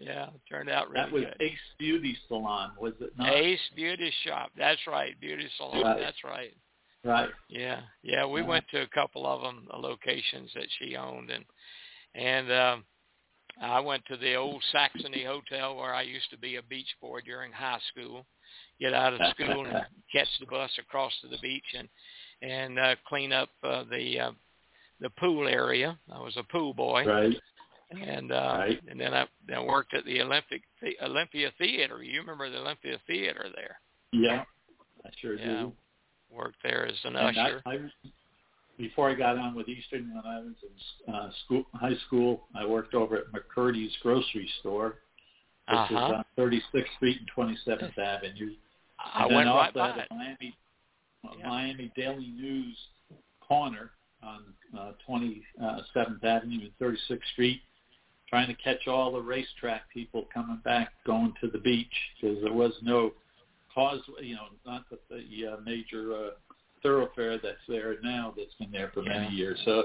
[SPEAKER 1] Yeah, it turned out really
[SPEAKER 7] that was
[SPEAKER 1] good.
[SPEAKER 7] Ace Beauty Salon, was it not?
[SPEAKER 1] Ace Beauty Shop. That's right, beauty salon.
[SPEAKER 7] Right.
[SPEAKER 1] That's right.
[SPEAKER 7] Right.
[SPEAKER 1] Yeah, yeah. We
[SPEAKER 7] Uh-huh.
[SPEAKER 1] went to a couple of them, the locations that she owned, and and um, I went to the old Saxony Hotel where I used to be a beach boy during high school. Get out of school and (laughs) catch the bus across to the beach and and uh, clean up uh, the uh, the pool area. I was a pool boy,
[SPEAKER 7] Right.
[SPEAKER 1] And uh,
[SPEAKER 7] Right.
[SPEAKER 1] and then I then I worked at the Olympic the Olympia Theater. You remember the Olympia Theater there?
[SPEAKER 7] Yeah. I sure
[SPEAKER 1] Yeah.
[SPEAKER 7] do.
[SPEAKER 1] Worked there as an
[SPEAKER 7] And
[SPEAKER 1] usher.
[SPEAKER 7] I, I, before I got on with Eastern, when I was in uh, school, high school, I worked over at McCurdy's grocery store, which
[SPEAKER 1] Uh-huh.
[SPEAKER 7] is on 36th Street and 27th Avenue.
[SPEAKER 1] I
[SPEAKER 7] and
[SPEAKER 1] went
[SPEAKER 7] then
[SPEAKER 1] right by
[SPEAKER 7] at
[SPEAKER 1] it.
[SPEAKER 7] Miami, uh,
[SPEAKER 1] Yeah.
[SPEAKER 7] Miami Daily News corner on uh, 27th Avenue and 36th Street, trying to catch all the racetrack people coming back going to the beach because there was no cause, you know, not the, the uh, major uh, thoroughfare that's there now that's been there for
[SPEAKER 1] Yeah.
[SPEAKER 7] many years. So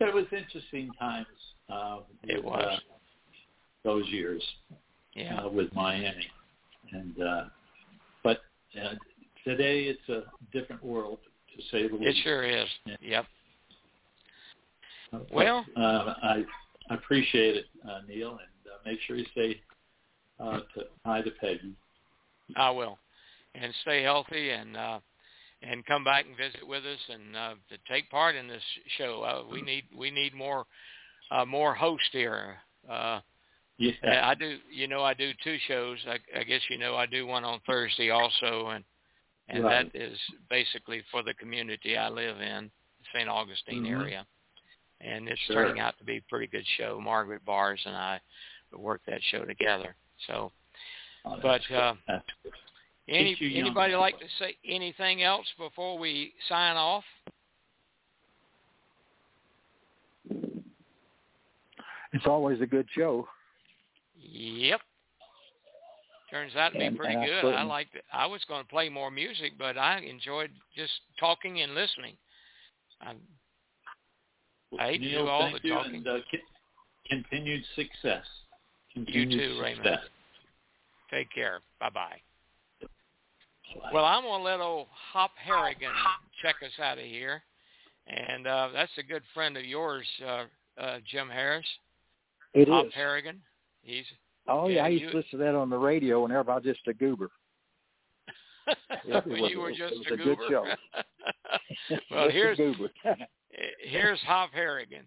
[SPEAKER 7] it was interesting times. Uh,
[SPEAKER 1] It
[SPEAKER 7] with,
[SPEAKER 1] was.
[SPEAKER 7] Uh, those years
[SPEAKER 1] Yeah.
[SPEAKER 7] uh, with Miami, and uh, but uh, today it's a different world to say the least.
[SPEAKER 1] It sure is.
[SPEAKER 7] Yeah.
[SPEAKER 1] Yep.
[SPEAKER 7] But,
[SPEAKER 1] Well-
[SPEAKER 7] uh, I I appreciate it, uh, Neil, and uh, make sure you say uh, to, hi to Peggy.
[SPEAKER 1] I will. And stay healthy and uh and come back and visit with us and uh to take part in this show. Uh, we need we need more uh more hosts here. Uh
[SPEAKER 7] Yeah,
[SPEAKER 1] I do you know I do two shows. I, I guess you know I do one on Thursday also and and
[SPEAKER 7] Right.
[SPEAKER 1] that is basically for the community I live in, St. Augustine
[SPEAKER 7] Mhm.
[SPEAKER 1] area. And it's
[SPEAKER 7] Sure.
[SPEAKER 1] turning out to be a pretty good show. Margaret Bars and I worked that show together. So
[SPEAKER 7] Oh,
[SPEAKER 1] but, uh, Any
[SPEAKER 7] Keeps young.
[SPEAKER 1] anybody like to say anything else before we sign off?
[SPEAKER 2] It's always a good show.
[SPEAKER 1] Yep. Turns out to be
[SPEAKER 2] And-
[SPEAKER 1] pretty
[SPEAKER 2] and
[SPEAKER 1] good. I
[SPEAKER 2] certainly-
[SPEAKER 1] liked it. I was going to play more music, but I enjoyed just talking and listening. Um, I
[SPEAKER 7] Neil,
[SPEAKER 1] do all
[SPEAKER 7] thank
[SPEAKER 1] the
[SPEAKER 7] you,
[SPEAKER 1] talking.
[SPEAKER 7] and uh, continued success.
[SPEAKER 1] You
[SPEAKER 7] Continued
[SPEAKER 1] too, Raymond. Take care. Bye bye.
[SPEAKER 7] Bye.
[SPEAKER 1] Well, I'm gonna let old Hop Harrigan check us out of here, and uh, that's a good friend of yours, uh, uh, Jim Harris.
[SPEAKER 2] It
[SPEAKER 1] Hop
[SPEAKER 2] is.
[SPEAKER 1] Harrigan. He's
[SPEAKER 2] Oh yeah,
[SPEAKER 1] yeah,
[SPEAKER 2] I used
[SPEAKER 1] you-
[SPEAKER 2] to listen to that on the radio whenever I was just a goober. (laughs) Yeah, was
[SPEAKER 1] you
[SPEAKER 2] a-
[SPEAKER 1] were
[SPEAKER 2] it
[SPEAKER 1] just
[SPEAKER 2] was
[SPEAKER 1] a
[SPEAKER 2] a good
[SPEAKER 1] goober.
[SPEAKER 2] show. (laughs)
[SPEAKER 1] well, (laughs)
[SPEAKER 2] Just a
[SPEAKER 1] here's
[SPEAKER 2] goober.
[SPEAKER 1] Here's Hop Harrigan.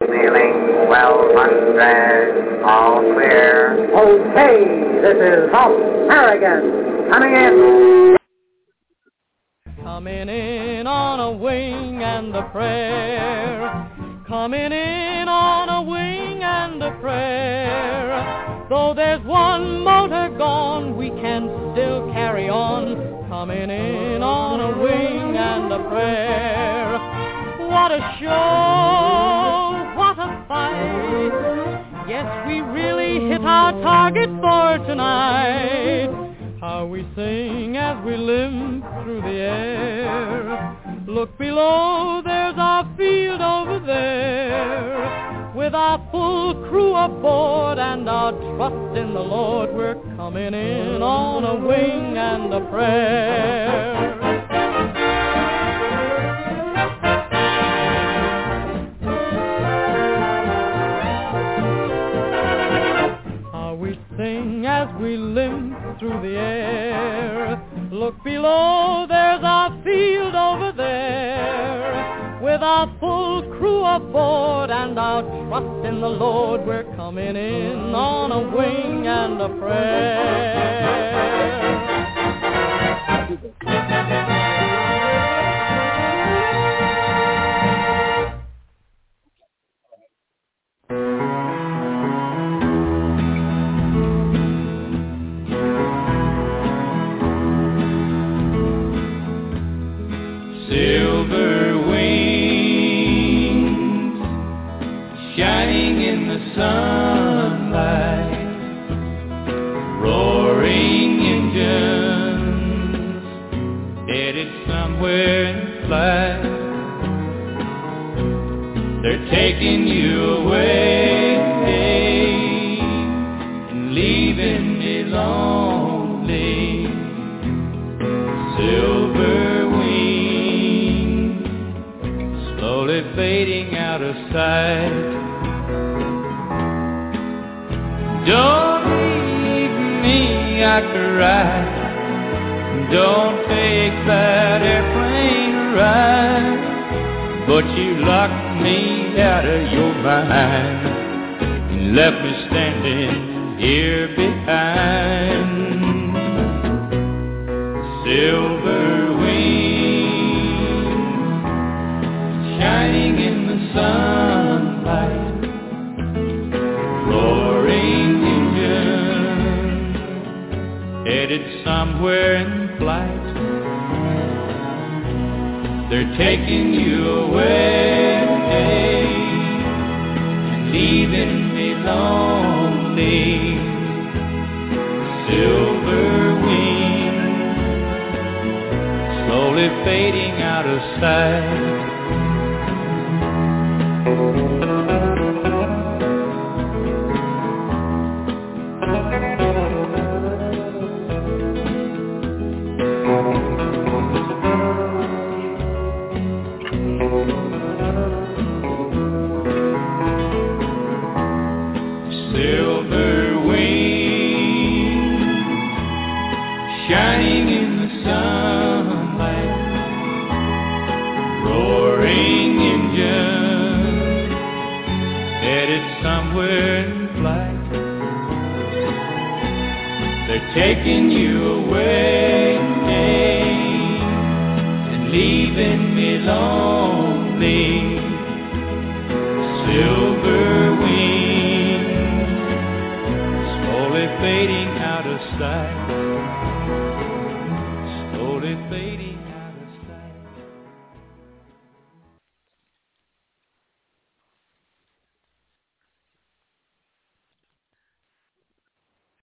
[SPEAKER 9] Feeling well undressed, all clear. Okay, this is Hop Harrigan coming in.
[SPEAKER 10] Coming in on a wing and a prayer. Coming in on a wing and a prayer. Though there's one motor gone, we can still carry on. Coming in on a wing and a prayer. What a show! What a fight! Yes, we really hit our target for tonight. How we sing as we limp through the air. Look below, there's our field over there. With our full crew aboard and our trust in the Lord, we're coming in on a wing and a prayer. Through the air. Look below, there's our field over there. With our full crew aboard and our trust in the Lord, we're coming in on a wing and a prayer.
[SPEAKER 5] Don't leave me, I cry. Don't take that airplane ride. But you locked me out of your mind and left me standing here behind. Silver wings shining in the sunlight, headed somewhere in flight. They're taking you away and leaving me lonely. Silver wings slowly fading out of sight.